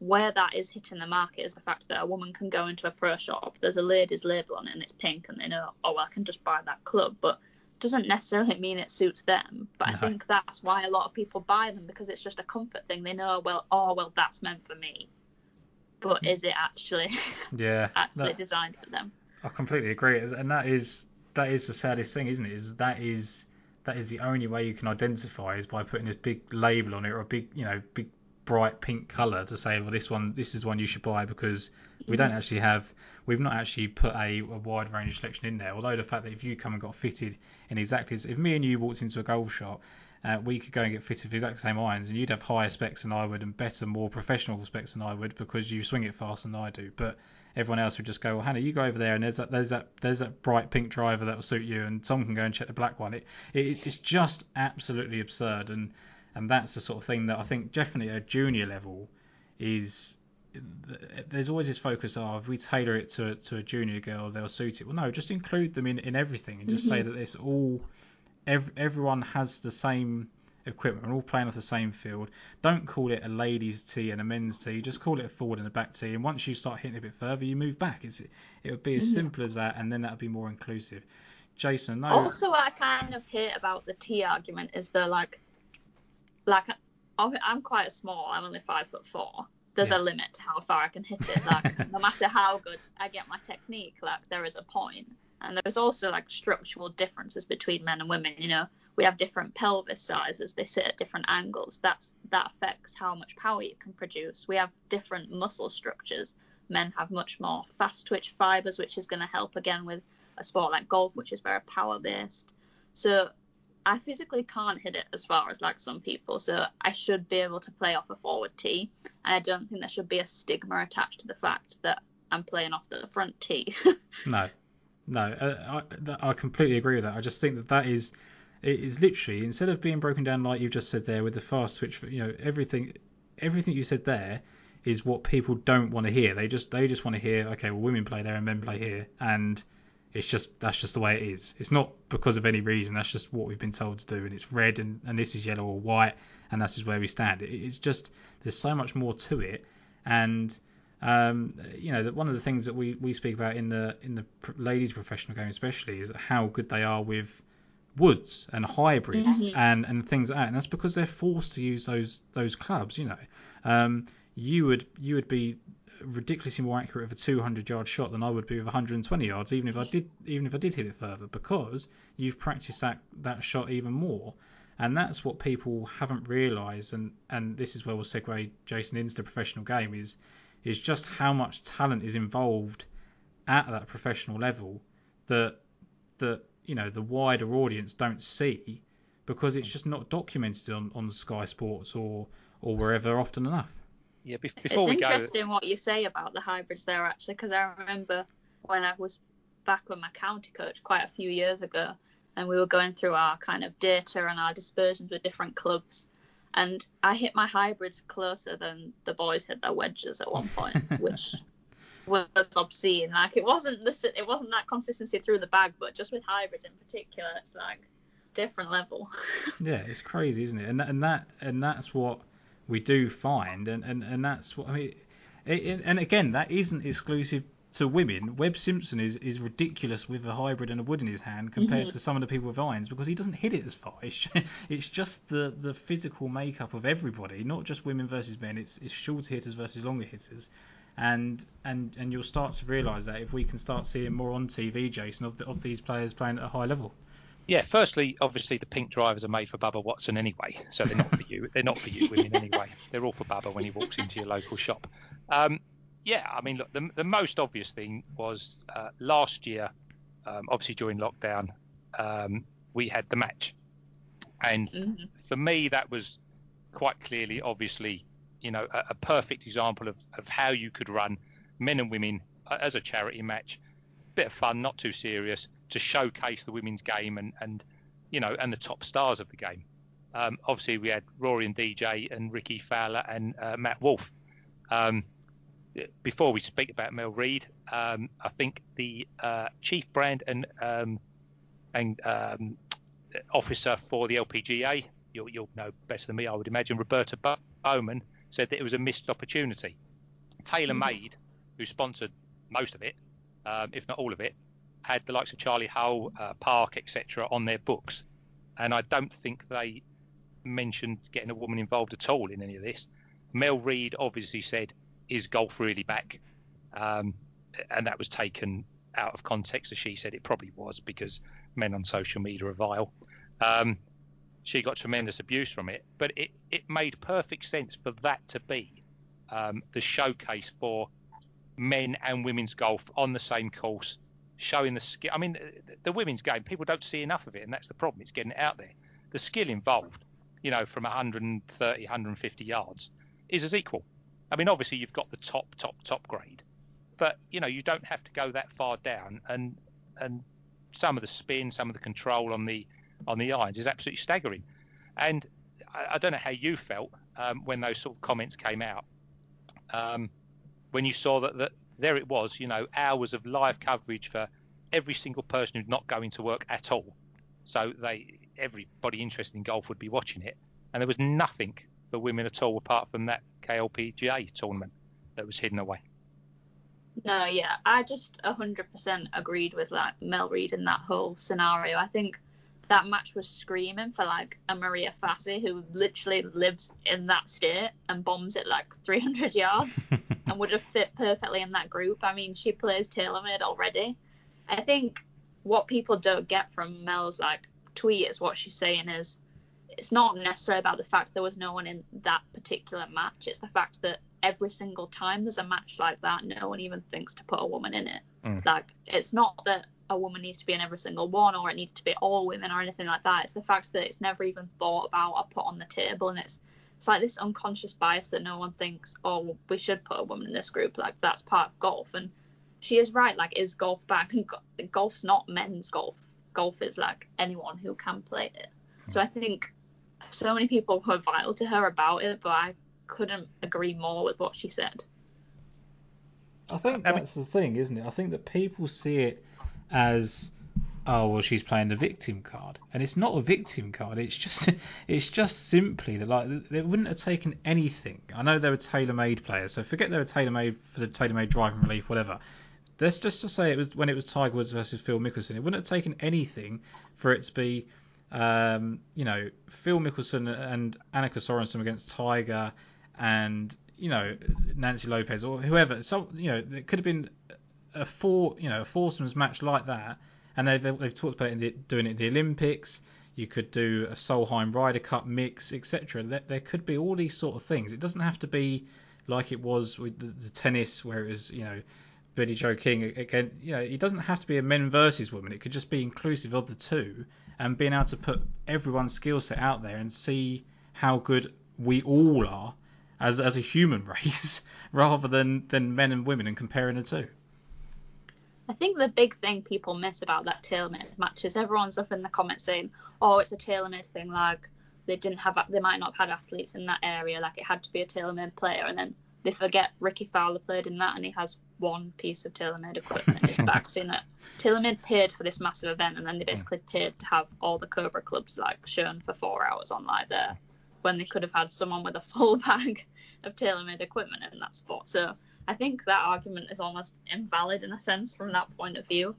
where that is hitting the market is the fact that a woman can go into a pro shop, there's a ladies label on it and it's pink and they know, oh well I can just buy that club, but doesn't necessarily mean it suits them. But No. I think that's why a lot of people buy them because it's just a comfort thing. They know, well, oh well that's meant for me. But mm-hmm. is it actually Yeah. actually that- designed for them? I completely agree, and that is that is the saddest thing, isn't it? Is that is that is the only way you can identify is by putting this big label on it or a big you know big bright pink color to say well this one this is the one you should buy because we don't actually have we've not actually put a, a wide range of selection in there. Although the fact that if you come and got fitted in exactly if me and you walked into a golf shop uh, we could go and get fitted for the exact same irons and you'd have higher specs than I would and better more professional specs than I would because you swing it faster than I do. But everyone else would just go, well, Hannah, you go over there, and there's that, there's that, there's that bright pink driver that will suit you, and someone can go and check the black one. It, it it's just absolutely absurd, and and that's the sort of thing that I think definitely at a junior level is. There's always this focus of if we tailor it to to a junior girl, they'll suit it. Well, no, just include them in, in everything, and just say mm-hmm. that it's all, ev- everyone has the same equipment. We're all playing off the same field. Don't call it a ladies' tee and a men's tee. Just call it a forward and a back tee. And once you start hitting a bit further, you move back. It's, it would be as mm-hmm. simple as that, and then that would be more inclusive. Jason, no. Also, what I kind of hate about the T argument is the like, like I'm I'm quite small. I'm only five foot four. There's Yeah. a limit to how far I can hit it. Like, no matter how good I get my technique, like there is a point. And there's also like structural differences between men and women. You know, we have different pelvis sizes. They sit at different angles. That's that affects how much power you can produce. We have different muscle structures. Men have much more fast twitch fibers, which is going to help again with a sport like golf, which is very power based. So I physically can't hit it as far as like some people. So I should be able to play off a forward tee. And I don't think there should be a stigma attached to the fact that I'm playing off the front tee. No, no, uh, I, I completely agree with that. I just think that that is, it is literally instead of being broken down like you've just said there with the fast twitch, you know, everything, everything you said there is what people don't want to hear. They just they just want to hear, okay, well, women play there and men play here, and it's just that's just the way it is. It's not because of any reason. That's just what we've been told to do, and it's red and, and this is yellow or white, and that's just where we stand. It, it's just there's so much more to it, and um, you know that one of the things that we, we speak about in the in the ladies professional game especially is how good they are with woods and hybrids Mhm. and, and things like that. And that's because they're forced to use those those clubs you know. Um, you would you would be ridiculously more accurate with a 200 yard shot than I would be with 120 yards even if I did even if I did hit it further because you've practiced that that shot even more. And that's what people haven't realised and and this is where we'll segue Jason into the professional game is is just how much talent is involved at that professional level that that you know the wider audience don't see because it's mm. just not documented on, on Sky Sports or or wherever often enough. Yeah, be- It's we go, interesting what you say about the hybrids there, actually, because I remember when I was back with my county coach quite a few years ago, and we were going through our kind of data and our dispersions with different clubs, and I hit my hybrids closer than the boys hit their wedges at one point, which was obscene. Like it wasn't the it wasn't that consistency through the bag, but just with hybrids in particular, it's like different level. Yeah, it's crazy, isn't it? And and that and that's what we do find, and and, and that's what I mean. It, it- and again, that isn't exclusive to women. Webb Simpson is, is ridiculous with a hybrid and a wood in his hand compared mm-hmm. to some of the people with irons because he doesn't hit it as far. It's just, it's just the, the physical makeup of everybody, not just women versus men. It's it's shorter hitters versus longer hitters. And, and and you'll start to realise that if we can start seeing more on TV, Jason, of the, of these players playing at a high level. yeah. Firstly, obviously the pink drivers are made for Bubba Watson anyway, so they're not for you. They're not for you women anyway. They're all for Bubba when he walks into your local shop. Um, yeah, I mean, look, the, the most obvious thing was uh, last year, um, obviously during lockdown, um, we had the match, and Mhm. for me that was quite clearly, obviously, you know, a, a perfect example of, of how you could run men and women uh, as a charity match, bit of fun, not too serious, to showcase the women's game and and you know and the top stars of the game. Um, obviously, we had Rory and DJ and Rickie Fowler and uh, Matt Wolff. Um, before we speak about Mel Reid, um, I think the uh, chief brand and um, and um, officer for the LPGA, you'll, you'll know better than me, I would imagine, Roberta Bowman, said that it was a missed opportunity. TaylorMade, who sponsored most of it, um, if not all of it, had the likes of Charley Hull, uh, Park, etc., on their books, and I don't think they mentioned getting a woman involved at all in any of this. Mel Reid obviously said, "Is golf really back?" Um, and that was taken out of context, as she said it probably was because men on social media are vile. Um, she got tremendous abuse from it, but it, it made perfect sense for that to be um, the showcase for men and women's golf on the same course, showing the skill. I mean, the, the women's game, people don't see enough of it, and that's the problem. It's getting it out there. The skill involved, you know, from 130, 150 yards, is as equal. I mean, obviously you've got the top, top, top grade, but you know you don't have to go that far down. And and some of the spin, some of the control on the on the irons is absolutely staggering. And I, I don't know how you felt um, when those sort of comments came out. Um, when you saw that, that there it was, you know, hours of live coverage for every single person who's not going to work at all. So they everybody interested in golf would be watching it, and there was nothing for women at all apart from that KLPGA tournament that was hidden away. No, yeah, I just 100% agreed with like Mel Reid in that whole scenario. I think that match was screaming for like a Maria Fassi who literally lives in that state and bombs it like 300 yards and would have fit perfectly in that group. I mean, she plays TaylorMade already. I think what people don't get from Mel's like tweet is what she's saying is it's not necessarily about the fact there was no one in that particular match. It's the fact that every single time there's a match like that, no one even thinks to put a woman in it. Mm. Like it's not that a woman needs to be in every single one or it needs to be all women or anything like that. It's the fact that it's never even thought about or put on the table, and it's it's like this unconscious bias that no one thinks, oh, we should put a woman in this group. Like that's part of golf, and she is right. Like, is golf back? And golf's not men's golf. Golf is like anyone who can play it. So I think so many people were vital to her about it, but I couldn't agree more with what she said. I think that's the thing, isn't it? I think that people see it as, oh well, she's playing the victim card, and it's not a victim card. It's just, it's just simply that like they wouldn't have taken anything. I know they were TaylorMade players, so forget they were TaylorMade for the TaylorMade driving relief, whatever. Let's just to say it was when it was Tiger Woods versus Phil Mickelson. It wouldn't have taken anything for it to be, um, you know, Phil Mickelson and Annika Sorenstam against Tiger, and you know Nancy Lopez or whoever. So you know it could have been a four, you know, a foursomes match like that, and they've they've talked about the, doing it in the Olympics. You could do a Solheim Ryder Cup mix, etc. There, there could be all these sort of things. It doesn't have to be like it was with the, the tennis, where it was you know Billie Joe King again. You know, it doesn't have to be a men versus women. It could just be inclusive of the two, and being able to put everyone's skill set out there and see how good we all are as as a human race, rather than than men and women and comparing the two. I think the big thing people miss about that TaylorMade match is everyone's up in the comments saying, "Oh, it's a TaylorMade thing. Like they didn't have, they might not have had athletes in that area. Like it had to be a TaylorMade player." And then they forget Rickie Fowler played in that, and he has one piece of TaylorMade equipment in his back. You know, TaylorMade paid for this massive event, and then they basically paid to have all the Cobra clubs like shown for four hours on live there, when they could have had someone with a full bag of TaylorMade equipment in that spot. So I think that argument is almost invalid in a sense from that point of view.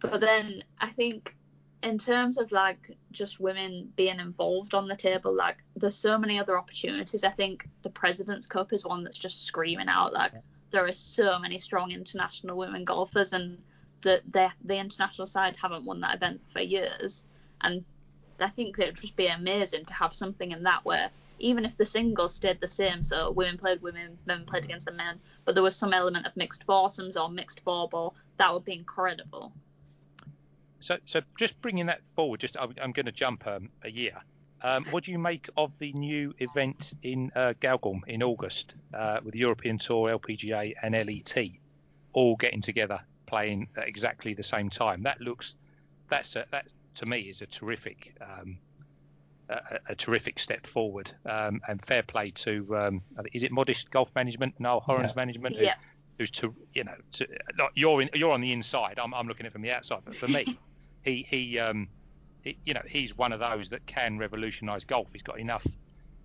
But then I think in terms of like just women being involved on the table, like there's so many other opportunities. I think the President's Cup is one that's just screaming out like there are so many strong international women golfers and the the, the international side haven't won that event for years. And I think it would just be amazing to have something in that where even if the singles stayed the same, so women played women, men played against the men, but there was some element of mixed foursomes or mixed four ball, that would be incredible. So, so just bringing that forward, just I'm, I'm going to jump um, a year. Um, what do you make of the new event in uh, Galgorm in August uh, with the European Tour, LPGA, and LET all getting together playing at exactly the same time? That looks, that's a, that to me is a terrific um, a, a, terrific step forward. Um, and fair play to um, is it Modest Golf Management, Niall Horan's yeah. management, yeah. who's to you know to, you're in, you're on the inside. I'm, I'm looking at it from the outside. But for me, he he, um, he you know he's one of those that can revolutionise golf. He's got enough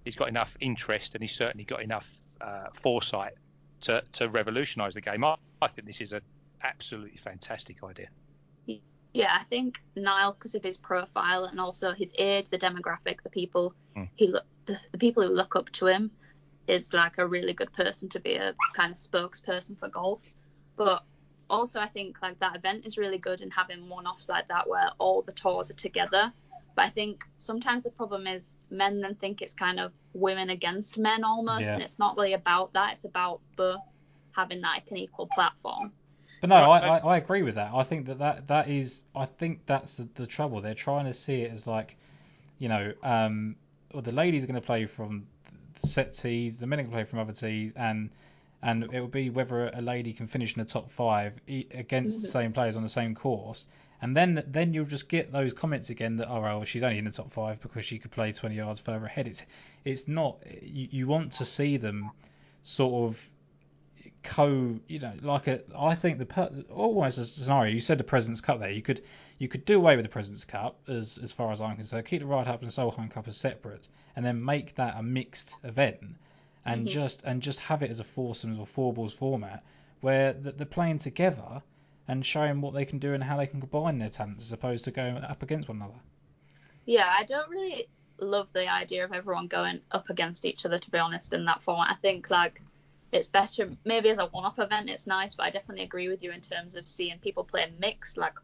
he's got enough interest and he's certainly got enough uh, foresight to to revolutionise the game. I, I think this is an absolutely fantastic idea. Yeah, I think Niall, because of his profile and also his age, the demographic, the people mm. he look, the, the people who look up to him, is like a really good person to be a kind of spokesperson for golf. But also, I think like that event is really good in having one offs like that where all the tours are together. But I think sometimes the problem is men then think it's kind of women against men almost, yeah. and it's not really about that. It's about both having that like an equal platform. But no, right, I, so... I, I, agree with that. I think that, that that is I think that's the, the trouble. They're trying to see it as like, you know, um, well, the ladies are going to play from set tees, the men are going to play from other tees, and and it will be whether a lady can finish in the top five against the mm-hmm. same players on the same course. And then then you'll just get those comments again that oh well she's only in the top five because she could play 20 yards further ahead. It's it's not you, you want to see them sort of co you know like a I think the almost a scenario you said the President's Cup there you could you could do away with the President's Cup as as far as I'm concerned keep the Ryder Cup and the Solheim Cup as separate and then make that a mixed event and mm-hmm. just and just have it as a foursomes or four balls format where they're playing together and showing what they can do and how they can combine their talents as opposed to going up against one another. Yeah, I don't really love the idea of everyone going up against each other to be honest in that format. I think like it's better maybe as a one-off event it's nice but i definitely agree with you in terms of seeing people playing mixed like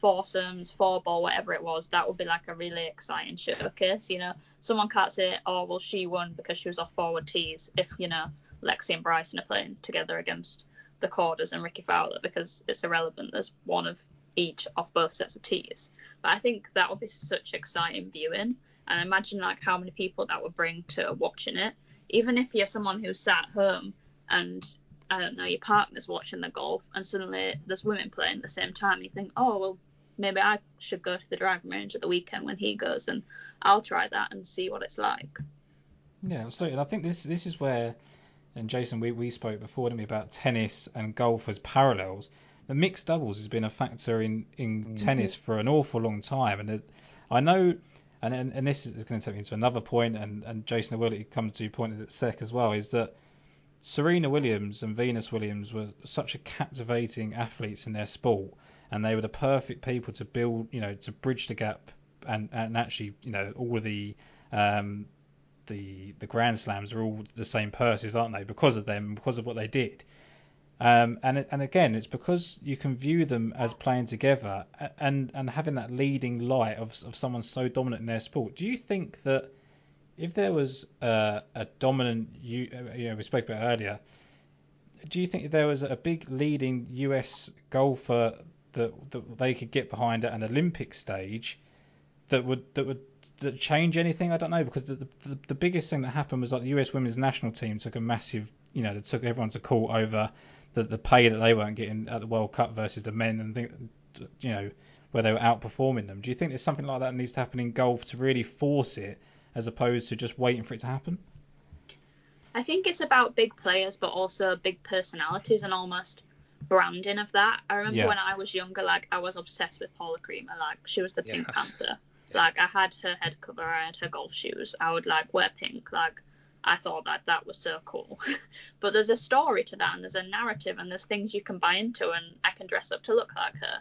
foursomes four ball whatever it was that would be like a really exciting showcase you know? Someone can't say oh well she won because she was off forward tees if you know lexi and bryson are playing together against the Kordas and rickie fowler because it's irrelevant there's one of each off both sets of tees. But i think that would be such exciting viewing and imagine like how many people that would bring to watching it. Even if you're someone who's sat home and I don't know, your partner's watching the golf, and suddenly there's women playing at the same time. You think, oh well, maybe I should go to the driving range at the weekend when he goes, and I'll try that and see what it's like. Yeah, absolutely. I think this this is where, and Jason, we, we spoke before, didn't we, about tennis and golf as parallels. The mixed doubles has been a factor in in mm-hmm. tennis for an awful long time, and it, I know. And, and, and this is going to take me to another point, and, and Jason I will come to point at sec as well, is that Serena Williams and Venus Williams were such a captivating athletes in their sport, and they were the perfect people to build, you know, to bridge the gap and, and actually, you know, all of the um, the the Grand Slams are all the same purses, aren't they? Because of them, because of what they did. Um, and and again, it's because you can view them as playing together and and having that leading light of of someone so dominant in their sport. Do you think that if there was a, a dominant, you, uh, you know, we spoke about earlier, do you think there was a big leading US golfer that, that they could get behind at an Olympic stage that would that would that change anything? I don't know because the, the the biggest thing that happened was like the US women's national team took a massive, you know, they took everyone to court over the the pay that they weren't getting at the World Cup versus the men, and think, you know, where they were outperforming them. Do you think there's something like that needs to happen in golf to really force it, as opposed to just waiting for it to happen? I think it's about big players, but also big personalities and almost branding of that. I remember Yeah. when I was younger, like I was obsessed with Paula Creamer. Like she was the Pink Yeah. Panther. Like I had her head cover, I had her golf shoes. I would like wear pink. Like I thought that that was so cool. but there's a story to that, and there's a narrative, and there's things you can buy into, and I can dress up to look like her.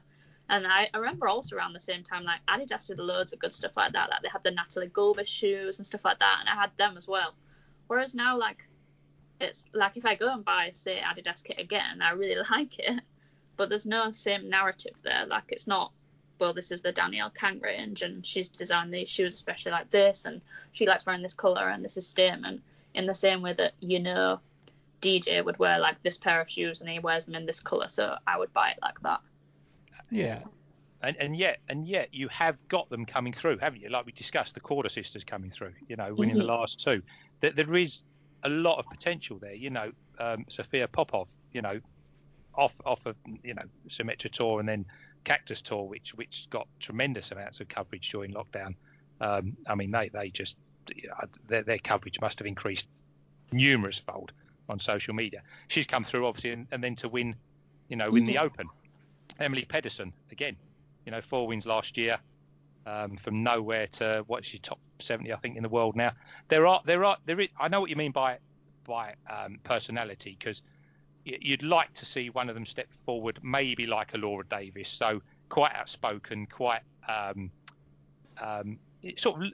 And I, I remember also around the same time, like Adidas did loads of good stuff like that. Like they had the Natalie Gulbis shoes and stuff like that, and I had them as well. Whereas now, like it's like if I go and buy say Adidas kit again, I really like it, but there's no same narrative there. Like it's not, well, this is the Danielle Kang range, and she's designed these shoes especially like this, and she likes wearing this color, and this is statement. In the same way that you know, DJ would wear like this pair of shoes, and he wears them in this color, so I would buy it like that. Yeah, and, and yet and yet you have got them coming through, haven't you? Like we discussed, the Korda sisters coming through. You know, winning the Mhm. last two. There, there is a lot of potential there. You know, um, Sophia Popov. You know, off off of you know Symetra Tour and then Cactus Tour, which which got tremendous amounts of coverage during lockdown. Um, I mean, they they just you know, their their coverage must have increased numerous fold on social media. She's come through obviously, and, and then to win, you know, win the Open. Emily Pedersen again, you know, four wins last year, um, from nowhere to what's your top 70, I think, in the world now. There are there are there is, I know what you mean by by um, personality because you'd like to see one of them step forward, maybe like a Laura Davies, so quite outspoken, quite um, um, sort of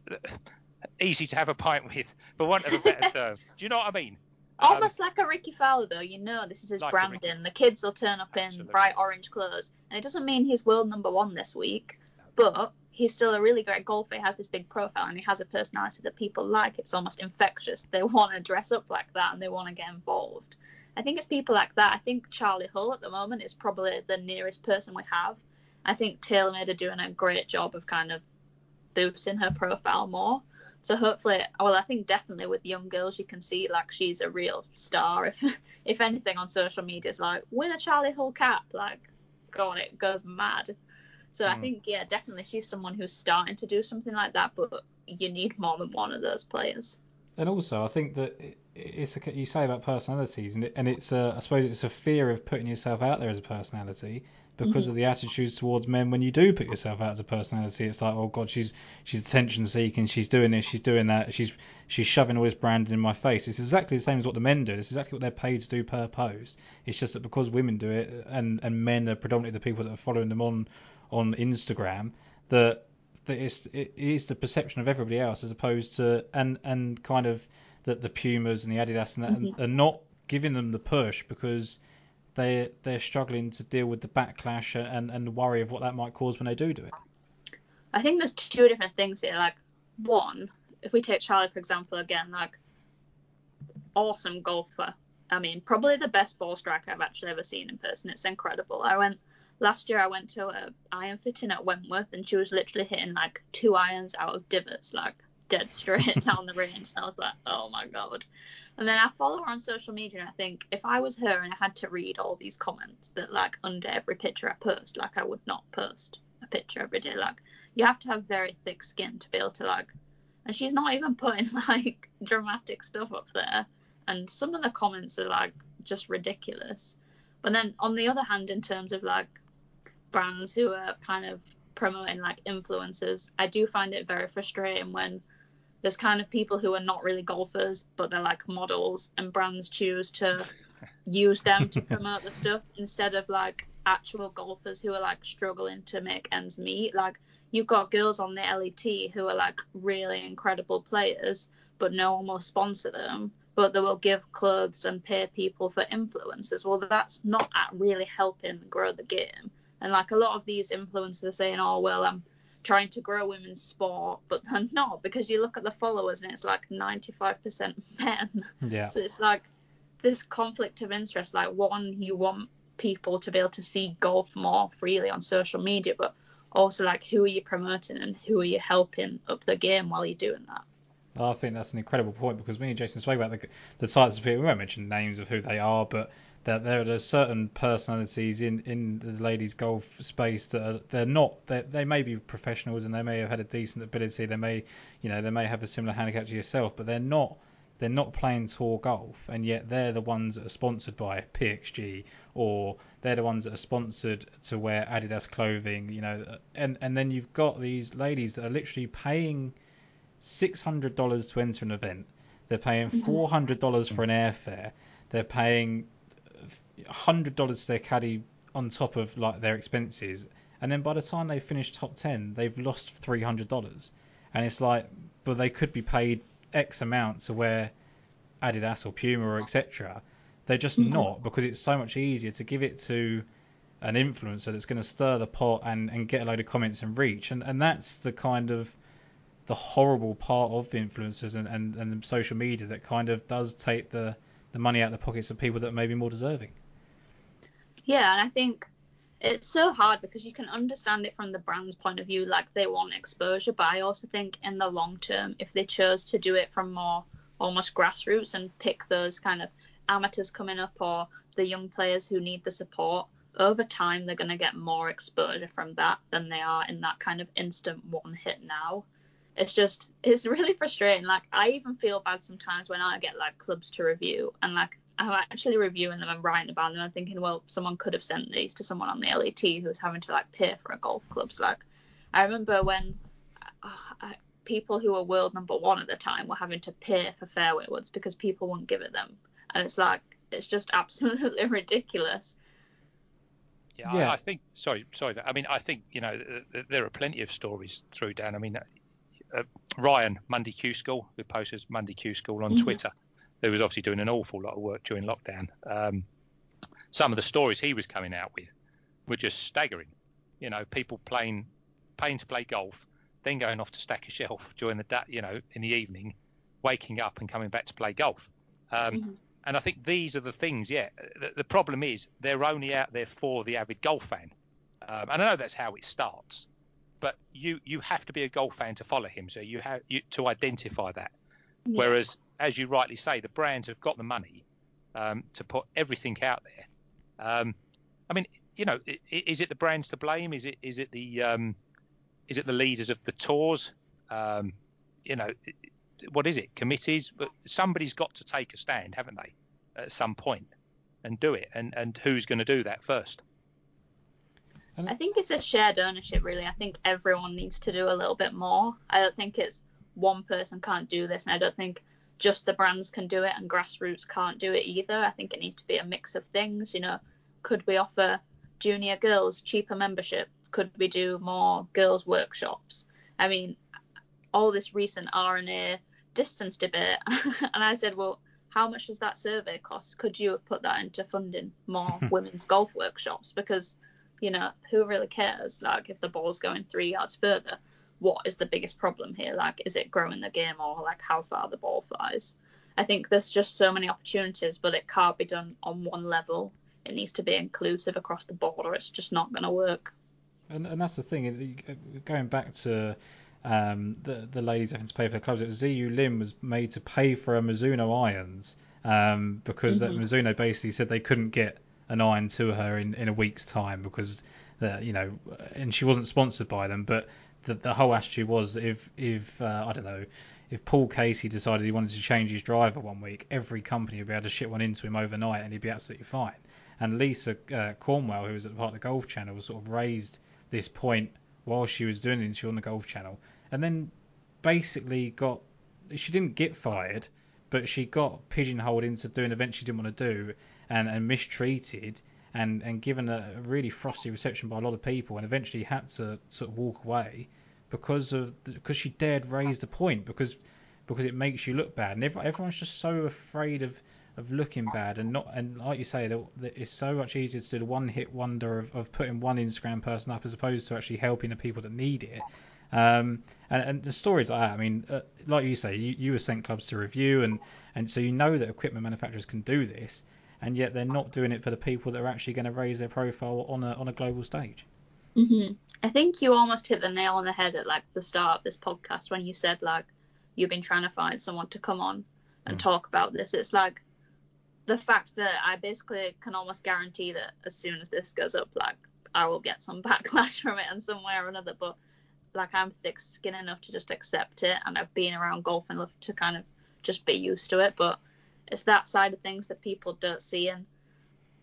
easy to have a pint with, for want of a better term. Do you know what I mean? Um, Almost like a Rickie Fowler, though. You know, this is his Like branding. The kids will turn up in bright orange clothes, and it doesn't mean he's world number one this week, but he's still a really great golfer. He has this big profile, and he has a personality that people like. It's almost infectious. They want to dress up like that, and they want to get involved. I think it's people like that. I think Charley Hull at the moment is probably the nearest person we have. I think TaylorMade are doing a great job of kind of boosting her profile more. So hopefully, well, I think definitely with young girls, you can see like she's a real star. If if anything on social media is like win a Charley Hull cap, like go on, it goes mad. So I Mm. think yeah, definitely she's someone who's starting to do something like that. But you need more than one of those players. and also I think that it's a, you say about personalities, and it, and it's a, I suppose it's a fear of putting yourself out there as a personality because mm-hmm. of the attitudes towards men. When you do put yourself out as a personality, it's like, oh god, she's she's attention seeking, she's doing this, she's doing that, she's she's shoving all this branding in my face. It's exactly the same as what the men do. It's exactly what they're paid to do per post. It's just that because women do it, and and men are predominantly the people that are following them on on Instagram, that that it's, it is the perception of everybody else as opposed to and and kind of that the Pumas and the Adidas and that and, mm-hmm. are not giving them the push because they they're struggling to deal with the backlash and and the worry of what that might cause when they do do it. I think there's two different things here. Like one, if we take Charlie for example again, like awesome golfer. I mean, probably the best ball striker I've actually ever seen in person. It's incredible. I went last year. I went to a iron fitting at Wentworth, and she was literally hitting like two irons out of divots, like dead straight down the range. And I was like, oh my god. And then I follow her on social media, and I think if I was her and I had to read all these comments that like under every picture I post, like I would not post a picture every day. Like you have to have very thick skin to be able to like. And she's not even putting like dramatic stuff up there. And some of the comments are like just ridiculous. But then on the other hand, in terms of like brands who are kind of promoting like influencers, I do find it very frustrating when there's kind of people who are not really golfers, but they're like models, and brands choose to use them to promote the stuff instead of like actual golfers who are like struggling to make ends meet. Like you've got girls on the LET who are like really incredible players, but no one will sponsor them. But they will give clothes and pay people for influencers. Well, that's not at really helping grow the game. And like a lot of these influencers are saying, "Oh well, I'm trying to grow women's sport, but they're not because you look at the followers and it's like 95% men. Yeah. So it's like this conflict of interest. Like, one, you want people to be able to see golf more freely on social media, but also like who are you promoting and who are you helping up the game while you're doing that? I think that's an incredible point because me and Jason spoke about the, the types of people. We won't mention names of who they are, but that there are certain personalities in, in the ladies' golf space that are, they're not. They're, they may be professionals and they may have had a decent ability. They may, you know, they may have a similar handicap to yourself, but they're not. They're not playing tour golf, and yet they're the ones that are sponsored by PXG, or they're the ones that are sponsored to wear Adidas clothing, you know. And and then you've got these ladies that are literally paying six hundred dollars to enter an event. They're paying mm-hmm. four hundred dollars for an airfare. They're paying hundred dollars to their caddy on top of like their expenses, and then by the time they finish top ten, they've lost three hundred dollars. And it's like, but they could be paid X amount to wear Adidas or Puma or etc. They're just Mhm. not because it's so much easier to give it to an influencer that's going to stir the pot and, and get a load of comments and reach. And and that's the kind of the horrible part of influencers and, and, and social media that kind of does take the, the money out of the pockets of people that may be more deserving. Yeah, and I think it's so hard because you can understand it from the brand's point of view, like they want exposure, but I also think in the long term, if they chose to do it from more almost grassroots and pick those kind of amateurs coming up or the young players who need the support, over time they're going to get more exposure from that than they are in that kind of instant one hit now. It's just, it's really frustrating. Like, I even feel bad sometimes when I get like clubs to review and like I'm actually reviewing them and writing about them and thinking, well, someone could have sent these to someone on the LET who was having to like pay for a golf club. So, like, I remember when uh, I, people who were world number one at the time were having to pay for fairway woods because people wouldn't give it them, and it's like it's just absolutely ridiculous. Yeah, Yeah. I, I think. Sorry, sorry. I mean, I think you know th- th- there are plenty of stories through Dan. I mean, uh, Ryan Monday Q School, who posts as Monday Q School on Mhm. Twitter, who was obviously doing an awful lot of work during lockdown. Um, some of the stories he was coming out with were just staggering. You know, people playing, paying to play golf, then going off to stack a shelf during the da- you know in the evening, waking up and coming back to play golf. Um, Mhm. And I think these are the things. Yeah, the, the problem is they're only out there for the avid golf fan. Um, and I know that's how it starts, but you you have to be a golf fan to follow him. So you have you, to identify that. Yeah. Whereas, as you rightly say, the brands have got the money um, to put everything out there. Um, I mean, you know, i- i- is it the brands to blame? Is it is it the um, is it the leaders of the tours? Um, you know, i- i- what is it? Committees? But somebody's got to take a stand, haven't they, at some point, and do it. And and who's going to do that first? I think it's a shared ownership, really. I think everyone needs to do a little bit more. I don't think it's one person can't do this, and I don't think just the brands can do it and grassroots can't do it either. I think it needs to be a mix of things. You know, could we offer junior girls cheaper membership? Could we do more girls workshops? I mean, all this recent R&A distance debate, and I said, well, how much does that survey cost? Could you have put that into funding more women's golf workshops? Because you know, who really cares? Like, if the ball's going three yards further, what is the biggest problem here? Like, is it growing the game or like how far the ball flies? I think there's just so many opportunities, but it can't be done on one level. It needs to be inclusive across the board, or it's just not going to work. And, and that's the thing. Going back to um, the the ladies having to pay for their clubs, it was ZU Lim was made to pay for a Mizuno irons um, because that Mhm. Mizuno basically said they couldn't get an iron to her in, in a week's time because the, you know, and she wasn't sponsored by them. But the the whole attitude was if if uh, I don't know. If Paul Casey decided he wanted to change his driver one week, every company would be able to ship one into him overnight, and he'd be absolutely fine. And Lisa uh, Cornwell, who was at the part of the Golf Channel, sort of raised this point while she was doing interview on the Golf Channel, and then basically got she didn't get fired, but she got pigeonholed into doing events she didn't want to do, and, and mistreated, and and given a really frosty reception by a lot of people, and eventually had to sort of walk away because of because she dared raise the point because because it makes you look bad, and everyone's just so afraid of of looking bad and not and like you say it's so much easier to do the one hit wonder of, of putting one Instagram person up as opposed to actually helping the people that need it. Um, and, and the stories like that, I mean, uh, like you say, you, you were sent clubs to review, and, and so you know that equipment manufacturers can do this, and yet they're not doing it for the people that are actually going to raise their profile on a on a global stage. hmm I think you almost hit the nail on the head at like the start of this podcast when you said like you've been trying to find someone to come on and Mm. talk about this. It's like the fact that I basically can almost guarantee that as soon as this goes up, like I will get some backlash from it in some way or another. But like I'm thick skinned enough to just accept it, and I've been around golf enough to kind of just be used to it. But it's that side of things that people don't see, and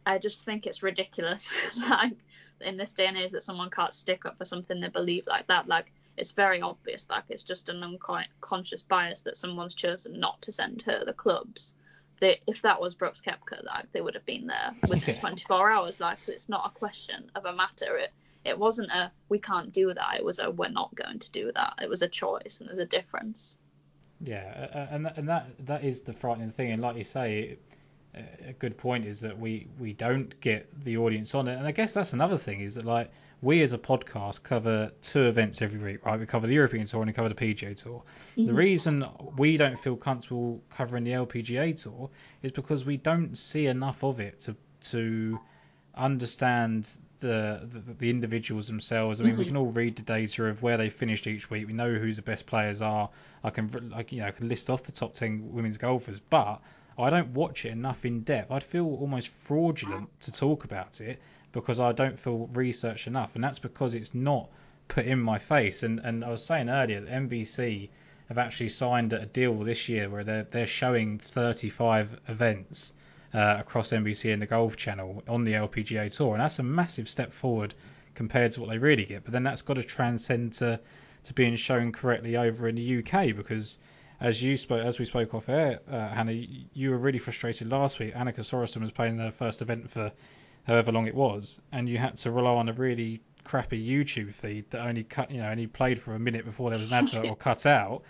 I just think it's ridiculous. like in this day and age, that someone can't stick up for something they believe like that. Like it's very obvious. Like it's just an unconscious bias that someone's chosen not to send her the clubs. They, if that was Brooks Koepka, like they would have been there within Yeah. 24 hours. Like it's not a question of a matter. It it wasn't a we can't do that. It was a we're not going to do that. It was a choice, and there's a difference. Yeah, uh, and that, and that that is the frightening thing. And like you say, a good point is that we we don't get the audience on it. And I guess that's another thing is that like we as a podcast cover two events every week, right? We cover the European Tour and we cover the PGA Tour. The reason we don't feel comfortable covering the LPGA Tour is because we don't see enough of it to to understand the, the the individuals themselves. I mean, we mm-hmm. can all read the data of where they finished each week. We know who the best players are. I can like you know I can list off the top ten women's golfers, but I don't watch it enough in depth. I'd feel almost fraudulent to talk about it because I don't feel researched enough, and that's because it's not put in my face. And and I was saying earlier that NBC have actually signed a deal this year where they're they're showing 35 events uh, across NBC and the Golf Channel on the LPGA Tour, and that's a massive step forward compared to what they really get. But then that's got to transcend to to being shown correctly over in the UK because. As you spoke, as we spoke off air, uh, Hannah, you were really frustrated last week. Annika Sorenstam was playing her first event for however long it was, and you had to rely on a really crappy YouTube feed that only cut, you know, only played for a minute before there was an advert or cut out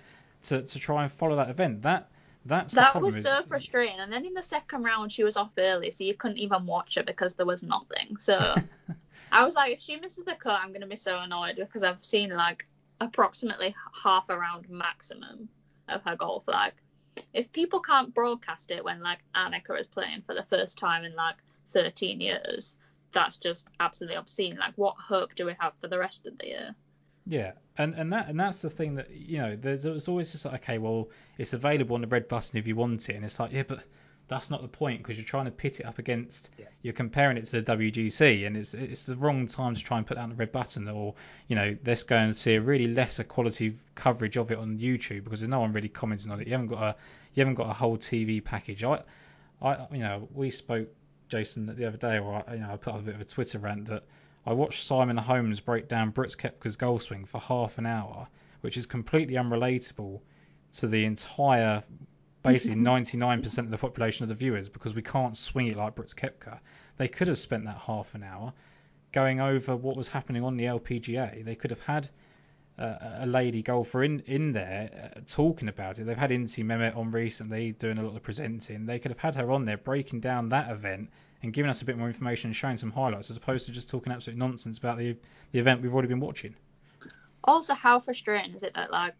to, to try and follow that event. That that's the That was is- so frustrating. And then in the second round, she was off early, so you couldn't even watch it because there was nothing. So I was like, if she misses the cut, I'm gonna be so annoyed because I've seen like approximately half a round maximum of her golf. Like, if people can't broadcast it when like Annika is playing for the first time in like 13 years, that's just absolutely obscene. Like, what hope do we have for the rest of the year? Yeah, and and that and that's the thing that you know. There's, there's always just like, okay, well, it's available on the red button if you want it, and it's like, yeah, but that's not the point because you're trying to pit it up against. Yeah. You're comparing it to the WGC, and it's it's the wrong time to try and put that on the red button, or you know, let's go and see a really lesser quality coverage of it on YouTube because there's no one really commenting on it. You haven't got a you haven't got a whole TV package. I, I, you know, we spoke Jason the other day, or I, you know, I put up a bit of a Twitter rant that I watched Simon Holmes break down Brooks Koepka's golf swing for half an hour, which is completely unrelatable to the entire, basically 99% of the population of the viewers because we can't swing it like Brooks Koepka. They could have spent that half an hour going over what was happening on the LPGA. They could have had uh, a lady golfer in in there uh, talking about it. They've had Inci Mehmet on recently doing a lot of presenting. They could have had her on there breaking down that event and giving us a bit more information and showing some highlights as opposed to just talking absolute nonsense about the the event we've already been watching. Also, how frustrating is it that like,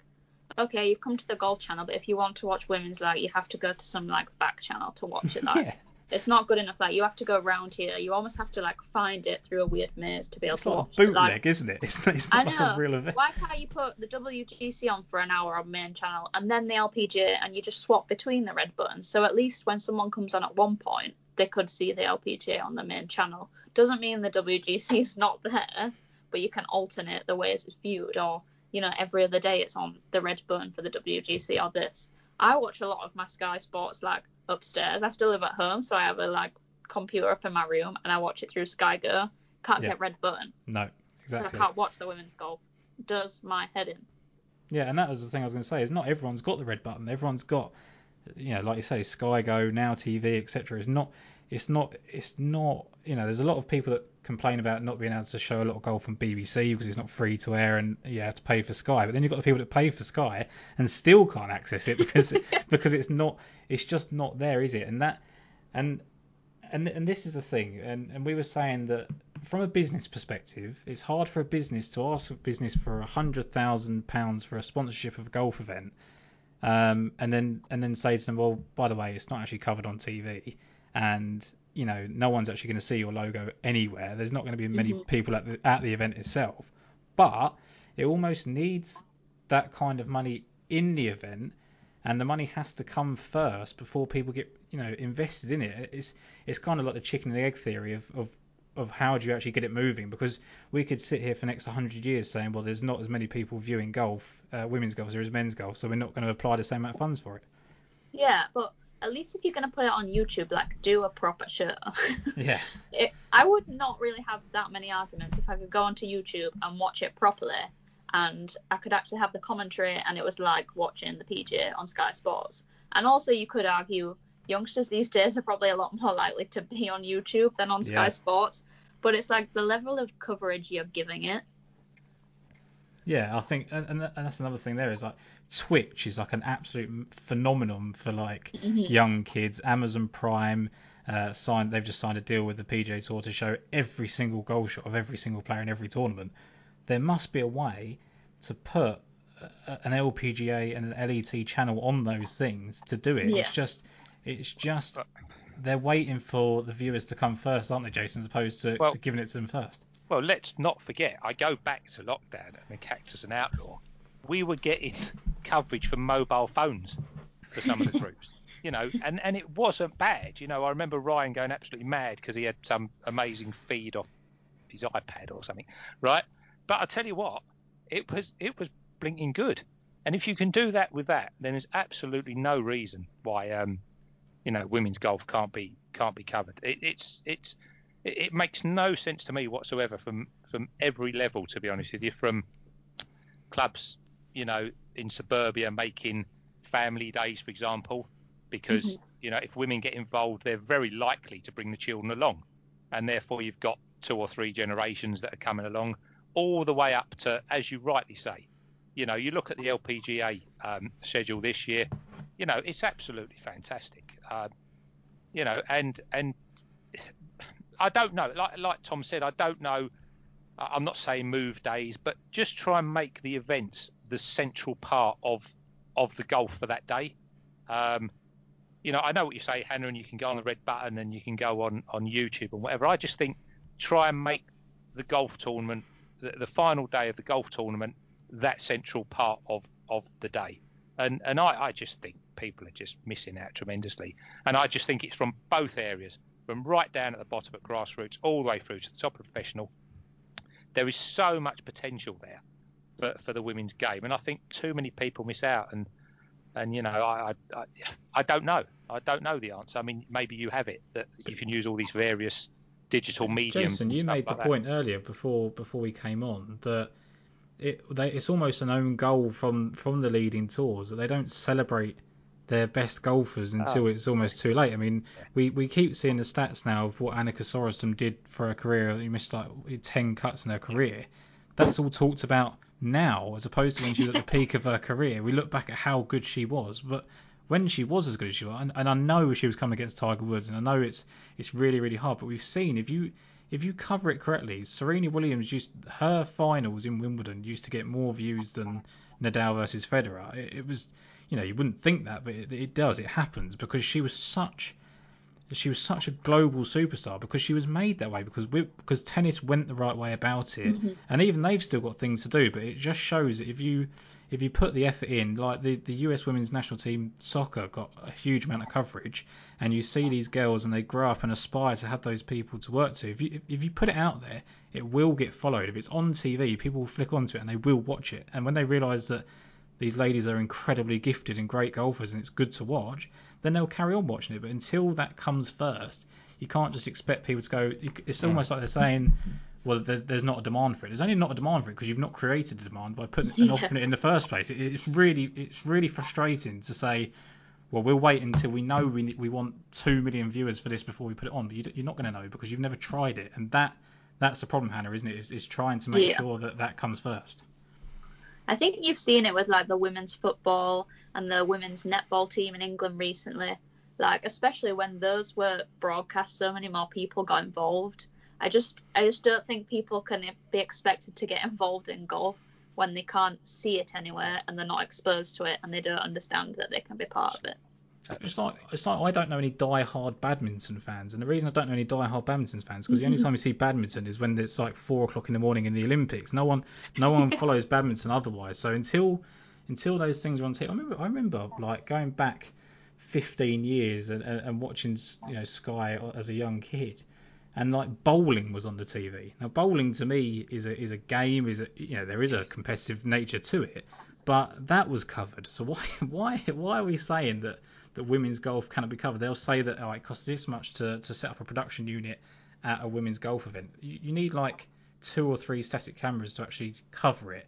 okay, you've come to the golf channel, but if you want to watch women's like, you have to go to some like back channel to watch it. Like, yeah, it's not good enough. Like, you have to go around here. You almost have to like find it through a weird maze to be able it's to like watch it. bootleg, Like, isn't it? It's, it's I not like know. a real event. why can't you put the WGC on for an hour on main channel and then the LPGA and you just swap between the red buttons? So at least when someone comes on at one point, they could see the LPGA on the main channel. Doesn't mean the WGC is not there, but you can alternate the ways it's viewed, or you know, every other day it's on the red button for the WGC or this. I watch a lot of my Sky Sports like upstairs. I still live at home, so I have a like computer up in my room and I watch it through Sky Go. Can't Yeah. get red button. No, So I exactly. can't watch the women's golf. Does my head in. Yeah, and that was the thing I was going to say. Is not everyone's got the red button. Everyone's got, you know, like you say, Sky Go, Now TV, etc. It's not, it's not, it's not. You know, there's a lot of people that complain about not being able to show a lot of golf on BBC because it's not free to air and you have to pay for Sky. But then you've got the people that pay for Sky and still can't access it because because it's not, it's just not there, is it? And that And and and this is the thing, and, and we were saying that from a business perspective, it's hard for a business to ask a business for a hundred thousand pounds for a sponsorship of a golf event, um, and then and then say to them, well, by the way, it's not actually covered on TV, and you know, no one's actually going to see your logo anywhere. There's not going to be many Mhm. people at the at the event itself, but it almost needs that kind of money in the event, and the money has to come first before people get you know invested in it. It's it's kind of like the chicken and egg theory of of of how do you actually get it moving because we could sit here for the next 100 years saying well there's not as many people viewing golf uh, women's golf as there is men's golf so we're not going to apply the same amount of funds for it Yeah, but at least if you're gonna put it on YouTube, like do a proper show. yeah it, I would not really have that many arguments if I could go onto YouTube and watch it properly, and I could actually have the commentary, and it was like watching the PGA on Sky Sports. And also, you could argue youngsters these days are probably a lot more likely to be on YouTube than on Sky Yeah. Sports. But it's like the level of coverage you're giving it. Yeah, I think, and, and that's another thing. There is like Twitch is like an absolute phenomenon for like Mhm. young kids. Amazon Prime uh, signed, they've just signed a deal with the PGA Tour to show every single goal shot of every single player in every tournament. There must be a way to put an LPGA and an LET channel on those things to do it. Yeah. It's just, it's just they're waiting for the viewers to come first, aren't they, Jason? As opposed to, Well- to giving it to them first. Well, let's not forget. I go back to lockdown and the Cactus and Outlaw. We were getting coverage from mobile phones for some of the groups, you know, and and it wasn't bad. You know, I remember Ryan going absolutely mad because he had some amazing feed off his iPad or something, right? But I tell you what, it was it was blinking good. And if you can do that with that, then there's absolutely no reason why um, you know, women's golf can't be can't be covered. It, it's it's it, makes no sense to me whatsoever from from every level to be honest with you from clubs you know in suburbia making family days for example because you know if women get involved they're very likely to bring the children along and therefore you've got two or three generations that are coming along all the way up to as you rightly say you know you look at the lpga um, schedule this year you know it's absolutely fantastic uh, you know and and I don't know. Like like Tom said, I don't know. I'm not saying move days, but just try and make the events the central part of of the golf for that day. Um, you know, I know what you say, Hannah, and you can go on the red button and you can go on on YouTube and whatever. I just think try and make the golf tournament, the, the final day of the golf tournament, that central part of of the day. And and I, I just think people are just missing out tremendously. And I just think it's from both areas, from right down at the bottom at grassroots all the way through to the top of professional. There is so much potential there for, for the women's game, and I think too many people miss out. And and you know, I, I I don't know. I don't know the answer. I mean, maybe you have it that you can use all these various digital media. Jason, you made the like that. point earlier before before we came on that it they, it's almost an own goal from from the leading tours that they don't celebrate their best golfers until Oh. it's almost too late. I mean, we, we keep seeing the stats now of what Annika Sorenstam did for her career. You missed like ten cuts in her career. That's all talked about now, as opposed to when she was at the peak of her career. We look back at how good she was, but when she was as good as she was, and, and I know she was coming against Tiger Woods, and I know it's it's really really hard, but we've seen if you if you cover it correctly, Serena Williams used her finals in Wimbledon used to get more views than Nadal versus Federer. It, it was, you know, you wouldn't think that, but it, it does. It happens because she was such, she was such a global superstar because she was made that way because we, because tennis went the right way about it, mm-hmm. and even they've still got things to do. But it just shows that if you if you put the effort in, like the, the US women's national team soccer got a huge amount of coverage, and you see these girls and they grow up and aspire to have those people to work to. If you if you put it out there, it will get followed. If it's on TV, people will flick onto it and they will watch it. And when they realise that these ladies are incredibly gifted and great golfers and it's good to watch, then they'll carry on watching it. But until that comes first, you can't just expect people to go. It's almost like they're saying, well, there's, there's not a demand for it. There's only not a demand for it because you've not created a demand by putting Yeah. offering it in the first place. It, it's really it's really frustrating to say, well, we'll wait until we know we we want two million viewers for this before we put it on. But you, you're not going to know because you've never tried it, and that that's the problem, Hannah, isn't it? Is, is trying to make Yeah. sure that that comes first. I think you've seen it with like the women's football and the women's netball team in England recently. like especially when those were broadcast, so many more people got involved. I just I just don't think people can be expected to get involved in golf when they can't see it anywhere and they're not exposed to it and they don't understand that they can be part of it. It's like it's like I don't know any die-hard badminton fans, and the reason I don't know any die-hard badminton fans because the only time you see badminton is when it's like four o'clock in the morning in the Olympics. No one, no one follows badminton otherwise. So until until those things are on TV, I remember I remember like going back 15 years and, and, and watching you know Sky as a young kid, and like bowling was on the TV. Now bowling to me is a is a game, is a you know there is a competitive nature to it, but that was covered. So why why why are we saying that? That women's golf cannot be covered. They'll say that oh, it costs this much to, to set up a production unit at a women's golf event. You, you need like two or three static cameras to actually cover it,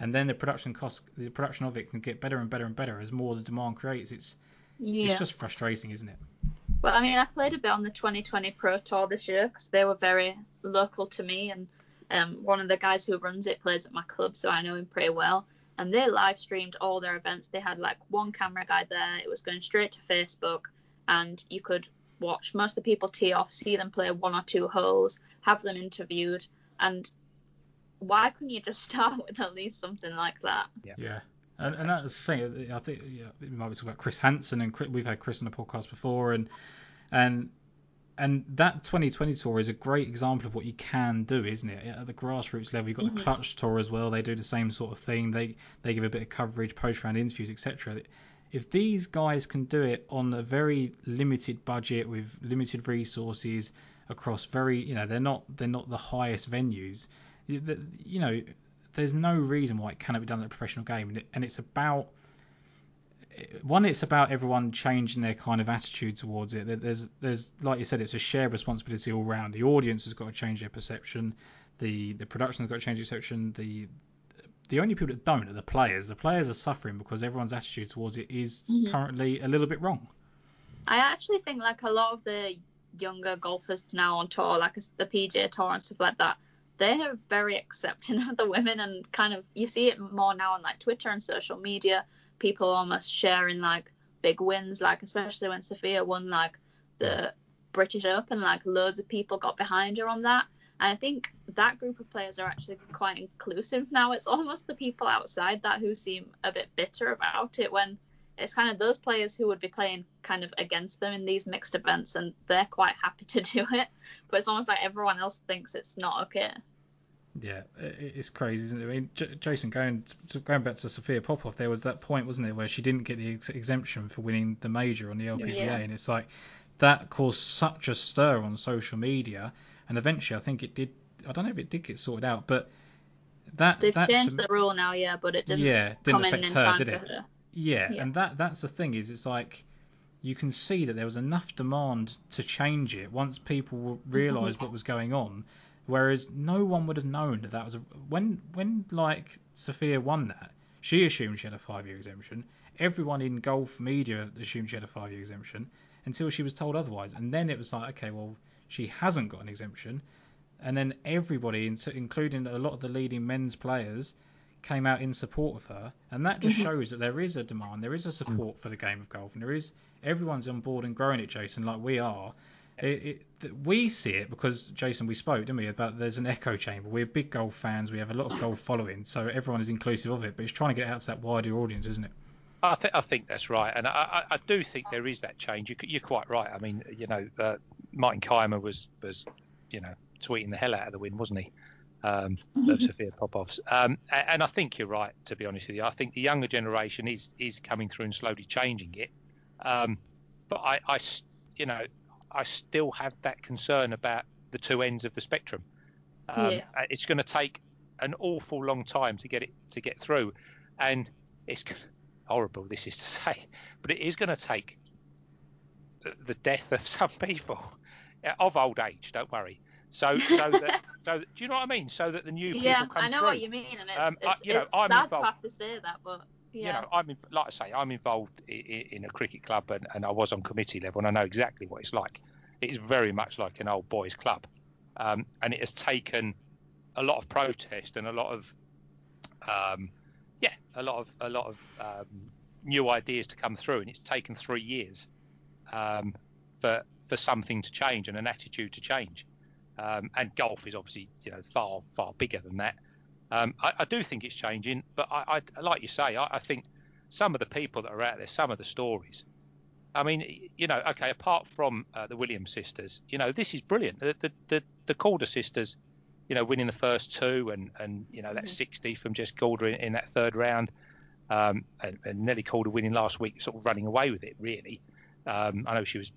and then the production cost, the production of it can get better and better and better as more the demand creates. It's yeah. it's just frustrating, isn't it? Well, I mean, I played a bit on the 2020 Pro Tour this year because they were very local to me, and um, one of the guys who runs it plays at my club, so I know him pretty well and they live streamed all their events. They had like one camera guy there. It was going straight to Facebook, and you could watch most of the people tee off, see them play one or two holes, have them interviewed, and why couldn't you just start with at least something like that? Yeah. yeah. And, and that's the thing. I think yeah, we might be talking about Chris Hansen, and we've had Chris on the podcast before, and and and that 2020 tour is a great example of what you can do, isn't it? At the grassroots level, you've got mm-hmm. the Clutch tour as well. They do the same sort of thing. They they give a bit of coverage, post round interviews, etc. If these guys can do it on a very limited budget with limited resources across very, you know, they're not they're not the highest venues. You know, there's no reason why it cannot be done in a professional game, and it's about one, it's about everyone changing their kind of attitude towards it. There's, there's, like you said, it's a shared responsibility all round. The audience has got to change their perception. The, the production has got to change its perception. The, the only people that don't are the players. The players are suffering because everyone's attitude towards it is mm-hmm. currently a little bit wrong. I actually think like a lot of the younger golfers now on tour, like the PGA Tour and stuff like that, they're very accepting of the women and kind of you see it more now on like Twitter and social media people almost sharing like big wins, like especially when Sophia won like the British Open, like loads of people got behind her on that. And I think that group of players are actually quite inclusive now. It's almost the people outside that who seem a bit bitter about it when it's kind of those players who would be playing kind of against them in these mixed events and they're quite happy to do it. But it's almost like everyone else thinks it's not okay. Yeah, it's crazy, isn't it? I mean, J- Jason, going going back to Sophia Popov, there was that point, wasn't it, where she didn't get the ex- exemption for winning the major on the LPGA, yeah. and it's like that caused such a stir on social media, and eventually, I think it did. I don't know if it did get sorted out, but that they've changed the rule now, yeah, but it didn't. Yeah, didn't affect her, did it? Her. Yeah, yeah, and that that's the thing is, it's like you can see that there was enough demand to change it once people realised mm-hmm. what was going on Whereas no one would have known that that was a, when when like Sophia won that, she assumed she had a five year exemption. Everyone in golf media assumed she had a five year exemption until she was told otherwise, and then it was like, okay, well she hasn't got an exemption, and then everybody, including a lot of the leading men's players, came out in support of her, and that just mm-hmm. shows that there is a demand, there is a support for the game of golf, and there is everyone's on board and growing it, Jason, like we are. It, it, we see it because Jason, we spoke, didn't we, about there's an echo chamber. We're big golf fans. We have a lot of golf following, so everyone is inclusive of it. But it's trying to get out to that wider audience, isn't it? I think I think that's right, and I, I, I do think there is that change. You, are quite right. I mean, you know, uh, Martin Kaymer was was, you know, tweeting the hell out of the win, wasn't he? Um, of Sophia Popov's, um, and I think you're right. To be honest with you, I think the younger generation is is coming through and slowly changing it. Um, but I, I, you know, I still have that concern about the two ends of the spectrum. Um, yeah. Uh, it's going to take an awful long time to get it to get through, and it's horrible. This is to say, but it is going to take the, the death of some people uh, of old age. Don't worry. So, so that, so do you know what I mean? So that the new people yeah, come I know through. what you mean, and it's, um, it's, I, you know, it's sad involved, to have to say that, but yeah. You know, I'm in, like I say, I'm involved in, in a cricket club, and, and, I was on committee level, and I know exactly what it's like. It's very much like an old boys' club, um, and it has taken a lot of protest and a lot of, um, yeah, a lot of a lot of um, new ideas to come through, and it's taken three years. um, for for something to change and an attitude to change. Um, and golf is obviously you know far far bigger than that. Um, I, I, do think it's changing, but I, I like you say, I, I, think some of the people that are out there, some of the stories. I mean, you know, okay, apart from uh, the Williams sisters, you know, this is brilliant. The the the, the Korda sisters, you know, winning the first two and and you know that mm-hmm. 60 from Jess Korda in, in that third round, um, and, and Nelly Korda winning last week, sort of running away with it. Really, um, I know she was,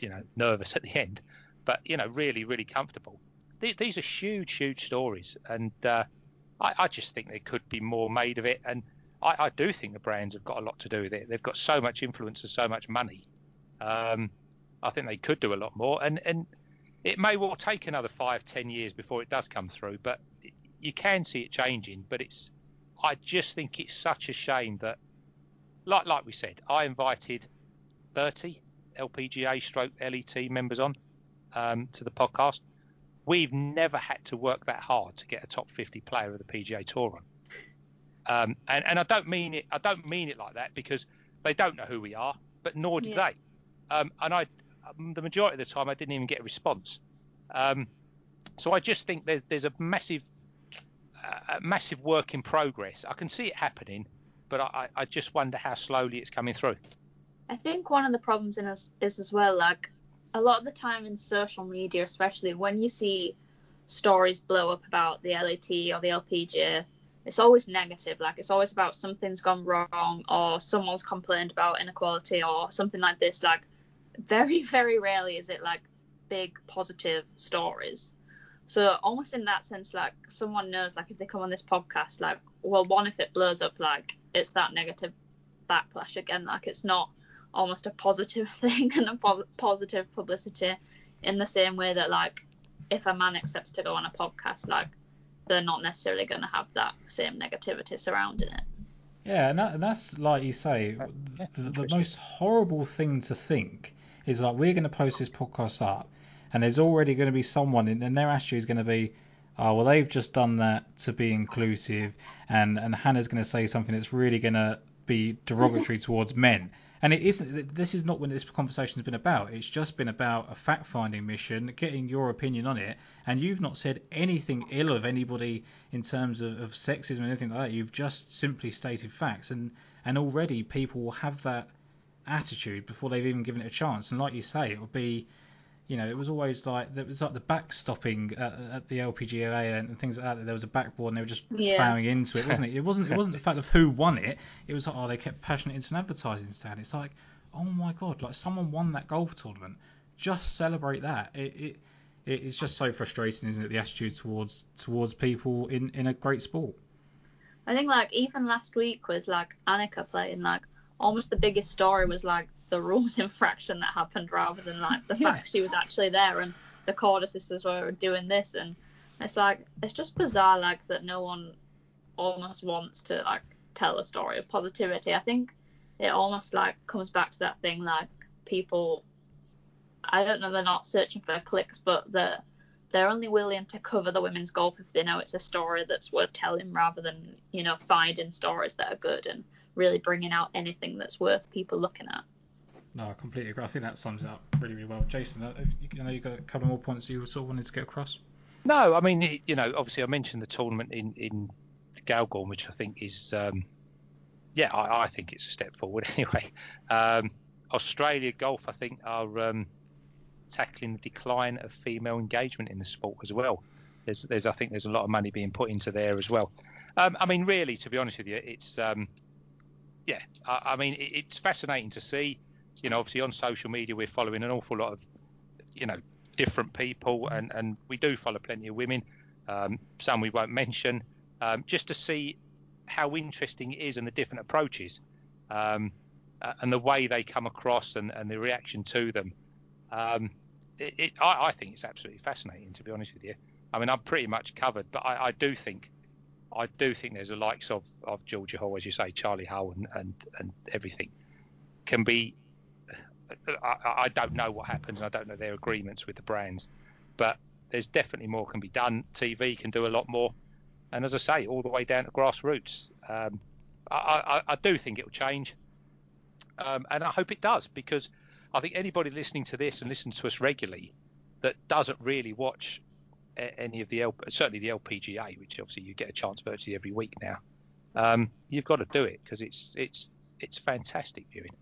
you know, nervous at the end, but you know, really, really comfortable. These are huge, huge stories, and uh, I, I, just think there could be more made of it. And I, I, do think the brands have got a lot to do with it. They've got so much influence and so much money. Um, I think they could do a lot more, and and it may well take another five, ten years before it does come through. But you can see it changing. But it's, I just think it's such a shame that, like like we said, I invited 30 LPGA stroke LET members on um, to the podcast, we've never had to work that hard to get a top 50 player of the PGA Tour on. Um, and, and I don't mean it. I don't mean it like that because they don't know who we are, but nor do yeah. they. Um, and I, um, the majority of the time, I didn't even get a response. Um, so I just think there's there's a massive, uh, a massive work in progress. I can see it happening, but I, I just wonder how slowly it's coming through. I think one of the problems in us is as well, like a lot of the time in social media, especially when you see stories blow up about the LET or the LPGA, it's always negative. Like it's always about something's gone wrong or someone's complained about inequality or something like this. Like very, very rarely is it like big positive stories. So almost in that sense, like someone knows, like if they come on this podcast, like well, one if it blows up, like it's that negative backlash again. Like it's not almost a positive thing and a pos- positive publicity in the same way that like if a man accepts to go on a podcast like they're not necessarily going to have that same negativity surrounding it. Yeah and, that, and that's like you say the, the most horrible thing to think is like we're going to post this podcast up and there's already going to be someone and their attitude is going to be oh well they've just done that to be inclusive and and hannah's going to say something that's really going to be derogatory towards men and it isn't. This is not what this conversation's been about. It's just been about a fact-finding mission, getting your opinion on it. And you've not said anything ill of anybody in terms of, of sexism or anything like that. You've just simply stated facts, and and already people will have that attitude before they've even given it a chance. And like you say, it will be you know, it was always like there was like the backstopping at, at the LPGA and things like that. There was a backboard and they were just yeah. plowing into it, wasn't it? It wasn't. It wasn't the fact of who won it. It was like oh, they kept passionate into an advertising stand. It's like oh my god, like someone won that golf tournament. Just celebrate that. It, it it's just so frustrating, isn't it? The attitude towards towards people in in a great sport. I think like even last week with like Annika playing, like almost the biggest story was like the rules infraction that happened rather than like the yeah. fact she was actually there and the Korda sisters were doing this and it's like it's just bizarre like that no one almost wants to like tell a story of positivity. I think it almost like comes back to that thing like people I don't know they're not searching for clicks but they're they're only willing to cover the women's golf if they know it's a story that's worth telling rather than you know finding stories that are good and really bringing out anything that's worth people looking at. No, I completely agree. I think that sums it up really, really well. Jason, uh, you know, you got a couple more points you sort of wanted to get across. No, I mean, you know, obviously I mentioned the tournament in in Cairngorm, which I think is, um, yeah, I, I, think it's a step forward anyway. Um, Australia Golf, I think, are um, tackling the decline of female engagement in the sport as well. There's, there's, I think, there's a lot of money being put into there as well. Um, I mean, really, to be honest with you, it's, um, yeah, I, I mean, it, it's fascinating to see you know, obviously on social media we're following an awful lot of, you know, different people, and and we do follow plenty of women. Um, some we won't mention, um, just to see how interesting it is and the different approaches, um, uh, and the way they come across and, and the reaction to them. Um, it, it, I, I, think it's absolutely fascinating, to be honest with you. I mean, I'm pretty much covered, but I, I do think, I do think there's the likes of, of Georgia Hall, as you say, Charley Hull, and, and, and everything can be I, I don't know what happens, and I don't know their agreements with the brands, but there's definitely more can be done. TV can do a lot more, and as I say, all the way down to grassroots. Um, I, I, I, do think it will change, um, and I hope it does because I think anybody listening to this and listens to us regularly that doesn't really watch any of the L, certainly the LPGA, which obviously you get a chance virtually every week now, um, you've got to do it because it's it's it's fantastic viewing.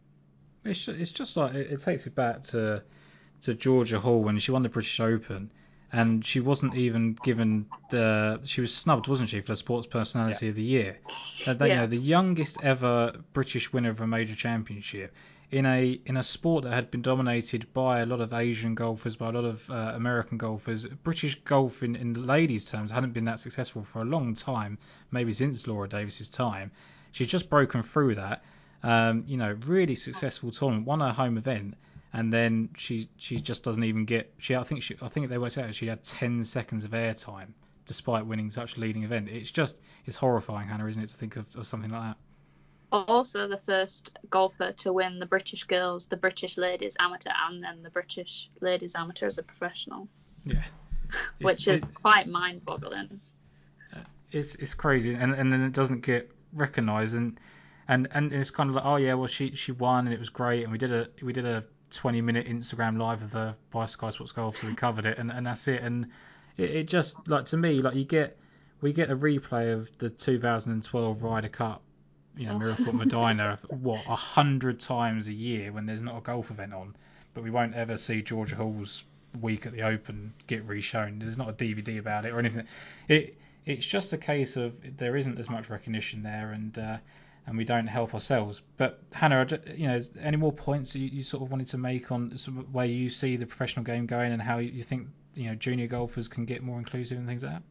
It's it's just like it, it takes me back to to Georgia Hall when she won the British Open, and she wasn't even given the she was snubbed, wasn't she, for the Sports Personality of the Year? Uh, they, You know, the youngest ever British winner of a major championship in a in a sport that had been dominated by a lot of Asian golfers, by a lot of uh, American golfers. British golf in, in ladies' terms hadn't been that successful for a long time, maybe since Laura Davies's time. She's just broken through that. Um, you know, really successful tournament, won her home event, and then she she just doesn't even get. She I think she I think they worked out she had 10 seconds of airtime despite winning such a leading event. It's just it's horrifying, Hannah, isn't it, to think of, of something like that. Also, the first golfer to win the British girls, the British ladies amateur, and then the British ladies amateur as a professional, Yeah, which is quite mind-boggling. it's it's crazy, and and then it doesn't get recognised, and and and it's kind of like, oh yeah, well she she won and it was great, and we did a we did a 20 minute Instagram live of the by Sky Sports Golf, so we covered it, and and that's it, and it, it just like to me like you get we get a replay of the 2012 Ryder Cup. You know, Oh. Miracle at Medina, what a hundred times a year when there's not a golf event on, but we won't ever see Georgia Hall's week at the Open get reshown. There's not a DVD about it or anything. It it's just a case of there isn't as much recognition there, and uh, and we don't help ourselves. But Hannah, you know, any more points you, you sort of wanted to make on where you see the professional game going and how you think you know junior golfers can get more inclusive and things like that?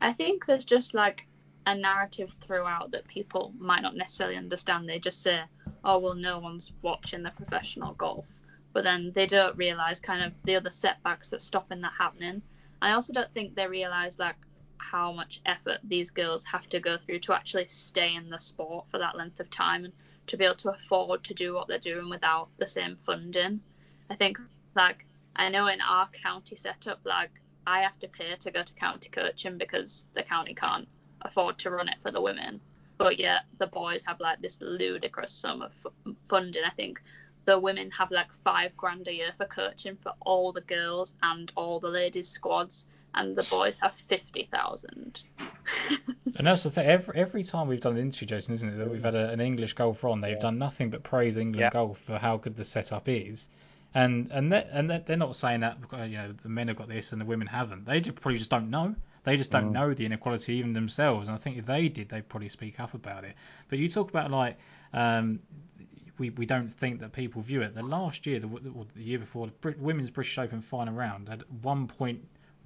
I think there's just like a narrative throughout that people might not necessarily understand. They just say, "Oh well, no one's watching the professional golf," but then they don't realize kind of the other setbacks that stopping that happening. I also don't think they realize like how much effort these girls have to go through to actually stay in the sport for that length of time and to be able to afford to do what they're doing without the same funding. I think like I know in our county setup, like I have to pay to go to county coaching because the county can't afford to run it for the women. But yet the boys have like this ludicrous sum of f- funding. I think the women have like five grand a year for coaching for all the girls and all the ladies squads, and the boys have fifty thousand. And that's the thing. Every, every time we've done an interview, Jason, isn't it, that we've had a, an English golfer on, they've done nothing but praise England Yeah. golf for how good the setup is. And and they, and they- they're not saying that because, you know the men have got this and the women haven't. They just probably just don't know. They just don't know the inequality even themselves. And I think if they did, they'd probably speak up about it. But you talk about like um, we, we don't think that people view it. The last year, the, or the year before, the Brit- women's British Open final round had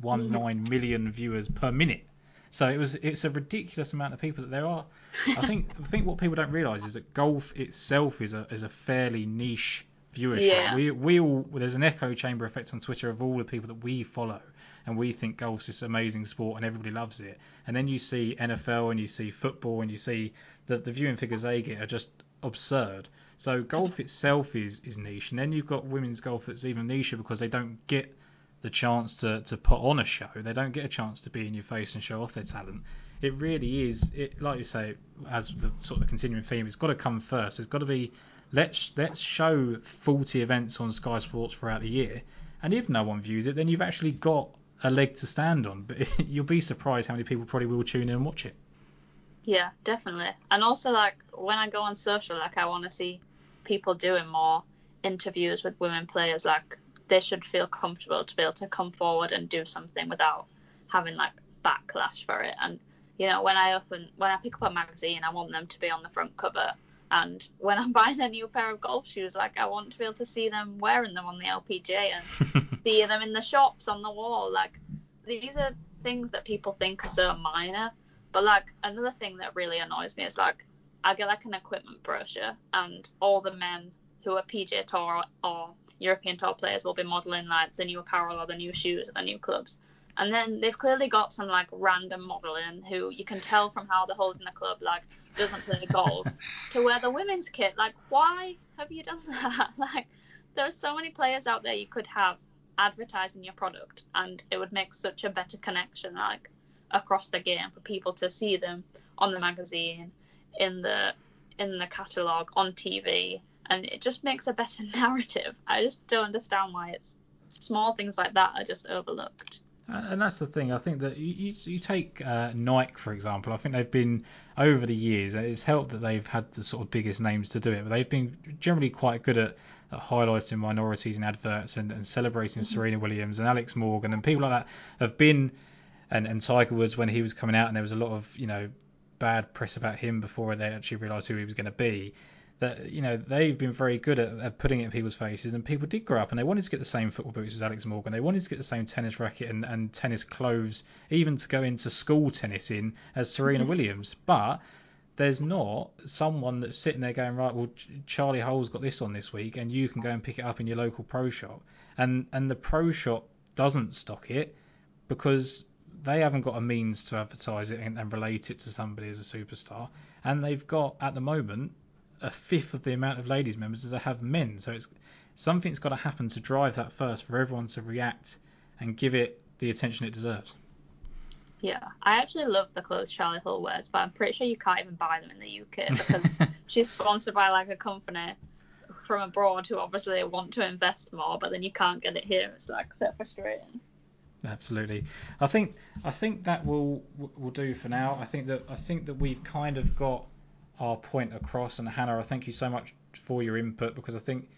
1.19 mm. million viewers per minute. So it was it's a ridiculous amount of people that there are. I think I think what people don't realise is that golf itself is a is a fairly niche viewership. Yeah. We we all there's an echo chamber effect on Twitter of all the people that we follow and we think golf's this amazing sport and everybody loves it. And then you see NFL and you see football and you see that the viewing figures they get are just absurd. So golf itself is is niche, and then you've got women's golf that's even nicher because they don't get the chance to, to put on a show. They don't get a chance to be in your face and show off their talent. It really is, it like you say, as the sort of the continuing theme, it's got to come first. It's got to be let's let's show 40 events on Sky Sports throughout the year, and if no one views it, then you've actually got a leg to stand on. But you'll be surprised how many people probably will tune in and watch it. Yeah, definitely. And also, like, when I go on social, like, I want to see people doing more interviews with women players. Like, they should feel comfortable to be able to come forward and do something without having, like, backlash for it. And, you know, when I open, when I pick up a magazine, I want them to be on the front cover. And when I'm buying a new pair of golf shoes, like, I want to be able to see them wearing them on the LPGA and see them in the shops on the wall. Like these are things that people think are so minor. But like another thing that really annoys me is like I get like an equipment brochure and all the men who are PGA Tour or European Tour players will be modeling like the new apparel or the new shoes or the new clubs. And then they've clearly got some like random modeling who you can tell from how they're holding the club like doesn't play golf to wear the women's kit. Like why have you done that? like there are so many players out there you could have advertising your product and it would make such a better connection like across the game for people to see them on the magazine in the in the catalog on TV and it just makes a better narrative. I just don't understand why it's small things like that are just overlooked. And that's the thing. I think that you, you, take uh, Nike for example. I think they've been over the years. It's helped that they've had the sort of biggest names to do it, but they've been generally quite good at, at highlighting minorities in adverts and, and celebrating mm-hmm. Serena Williams and Alex Morgan and people like that have been. And, and Tiger Woods when he was coming out, and there was a lot of you know bad press about him before they actually realised who he was going to be that you know they've been very good at, at, putting it in people's faces, and people did grow up and they wanted to get the same football boots as Alex Morgan. They wanted to get the same tennis racket and, and tennis clothes, even to go into school tennis in as Serena mm-hmm. Williams. But there's not someone that's sitting there going right. Well, Charley Hull's got this on this week, and you can go and pick it up in your local pro shop. And and the pro shop doesn't stock it because they haven't got a means to advertise it and, and relate it to somebody as a superstar. And they've got at the moment a fifth of the amount of ladies members as they have men. So it's something's got to happen to drive that first for everyone to react and give it the attention it deserves. Yeah, I actually love the clothes Charley Hull wears, but I'm pretty sure you can't even buy them in the UK because she's sponsored by like a company from abroad who obviously want to invest more, but then you can't get it here. It's like so frustrating. Absolutely, I think I think that will will do for now. I think that I think that we've kind of got our point across. And Hannah, I thank you so much for your input because I think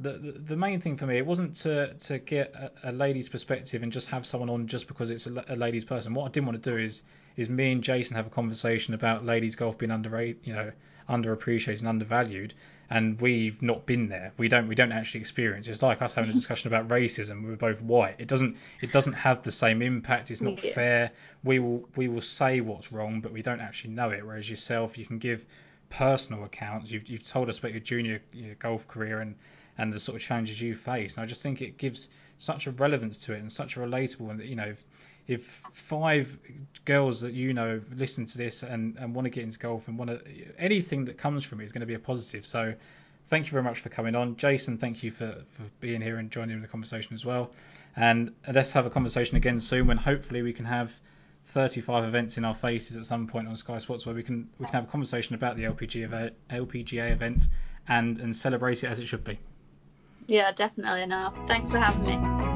the, the, the main thing for me it wasn't to to get a, a, lady's perspective and just have someone on just because it's a, a lady's person. What I didn't want to do is is me and Jason have a conversation about ladies golf being underrated, you know, underappreciated and undervalued, and we've not been there. We don't we don't actually experience. It's like us having a mm-hmm. discussion about racism. We're both white. It doesn't it doesn't have the same impact. It's not yeah. fair. We will we will say what's wrong, but we don't actually know it. Whereas yourself, you can give personal accounts. You've you've told us about your junior your golf career and and the sort of challenges you face. And I just think it gives such a relevance to it and such a relatable and you know. If, if five girls that you know listen to this and, and want to get into golf and want to anything that comes from it is going to be a positive. So thank you very much for coming on, Jason. Thank you for, for being here and joining in the conversation as well. And let's have a conversation again soon when hopefully we can have 35 events in our faces at some point on Sky Sports where we can we can have a conversation about the LPG event, LPGA event and and celebrate it as it should be. Yeah, definitely. No, uh, thanks for having me.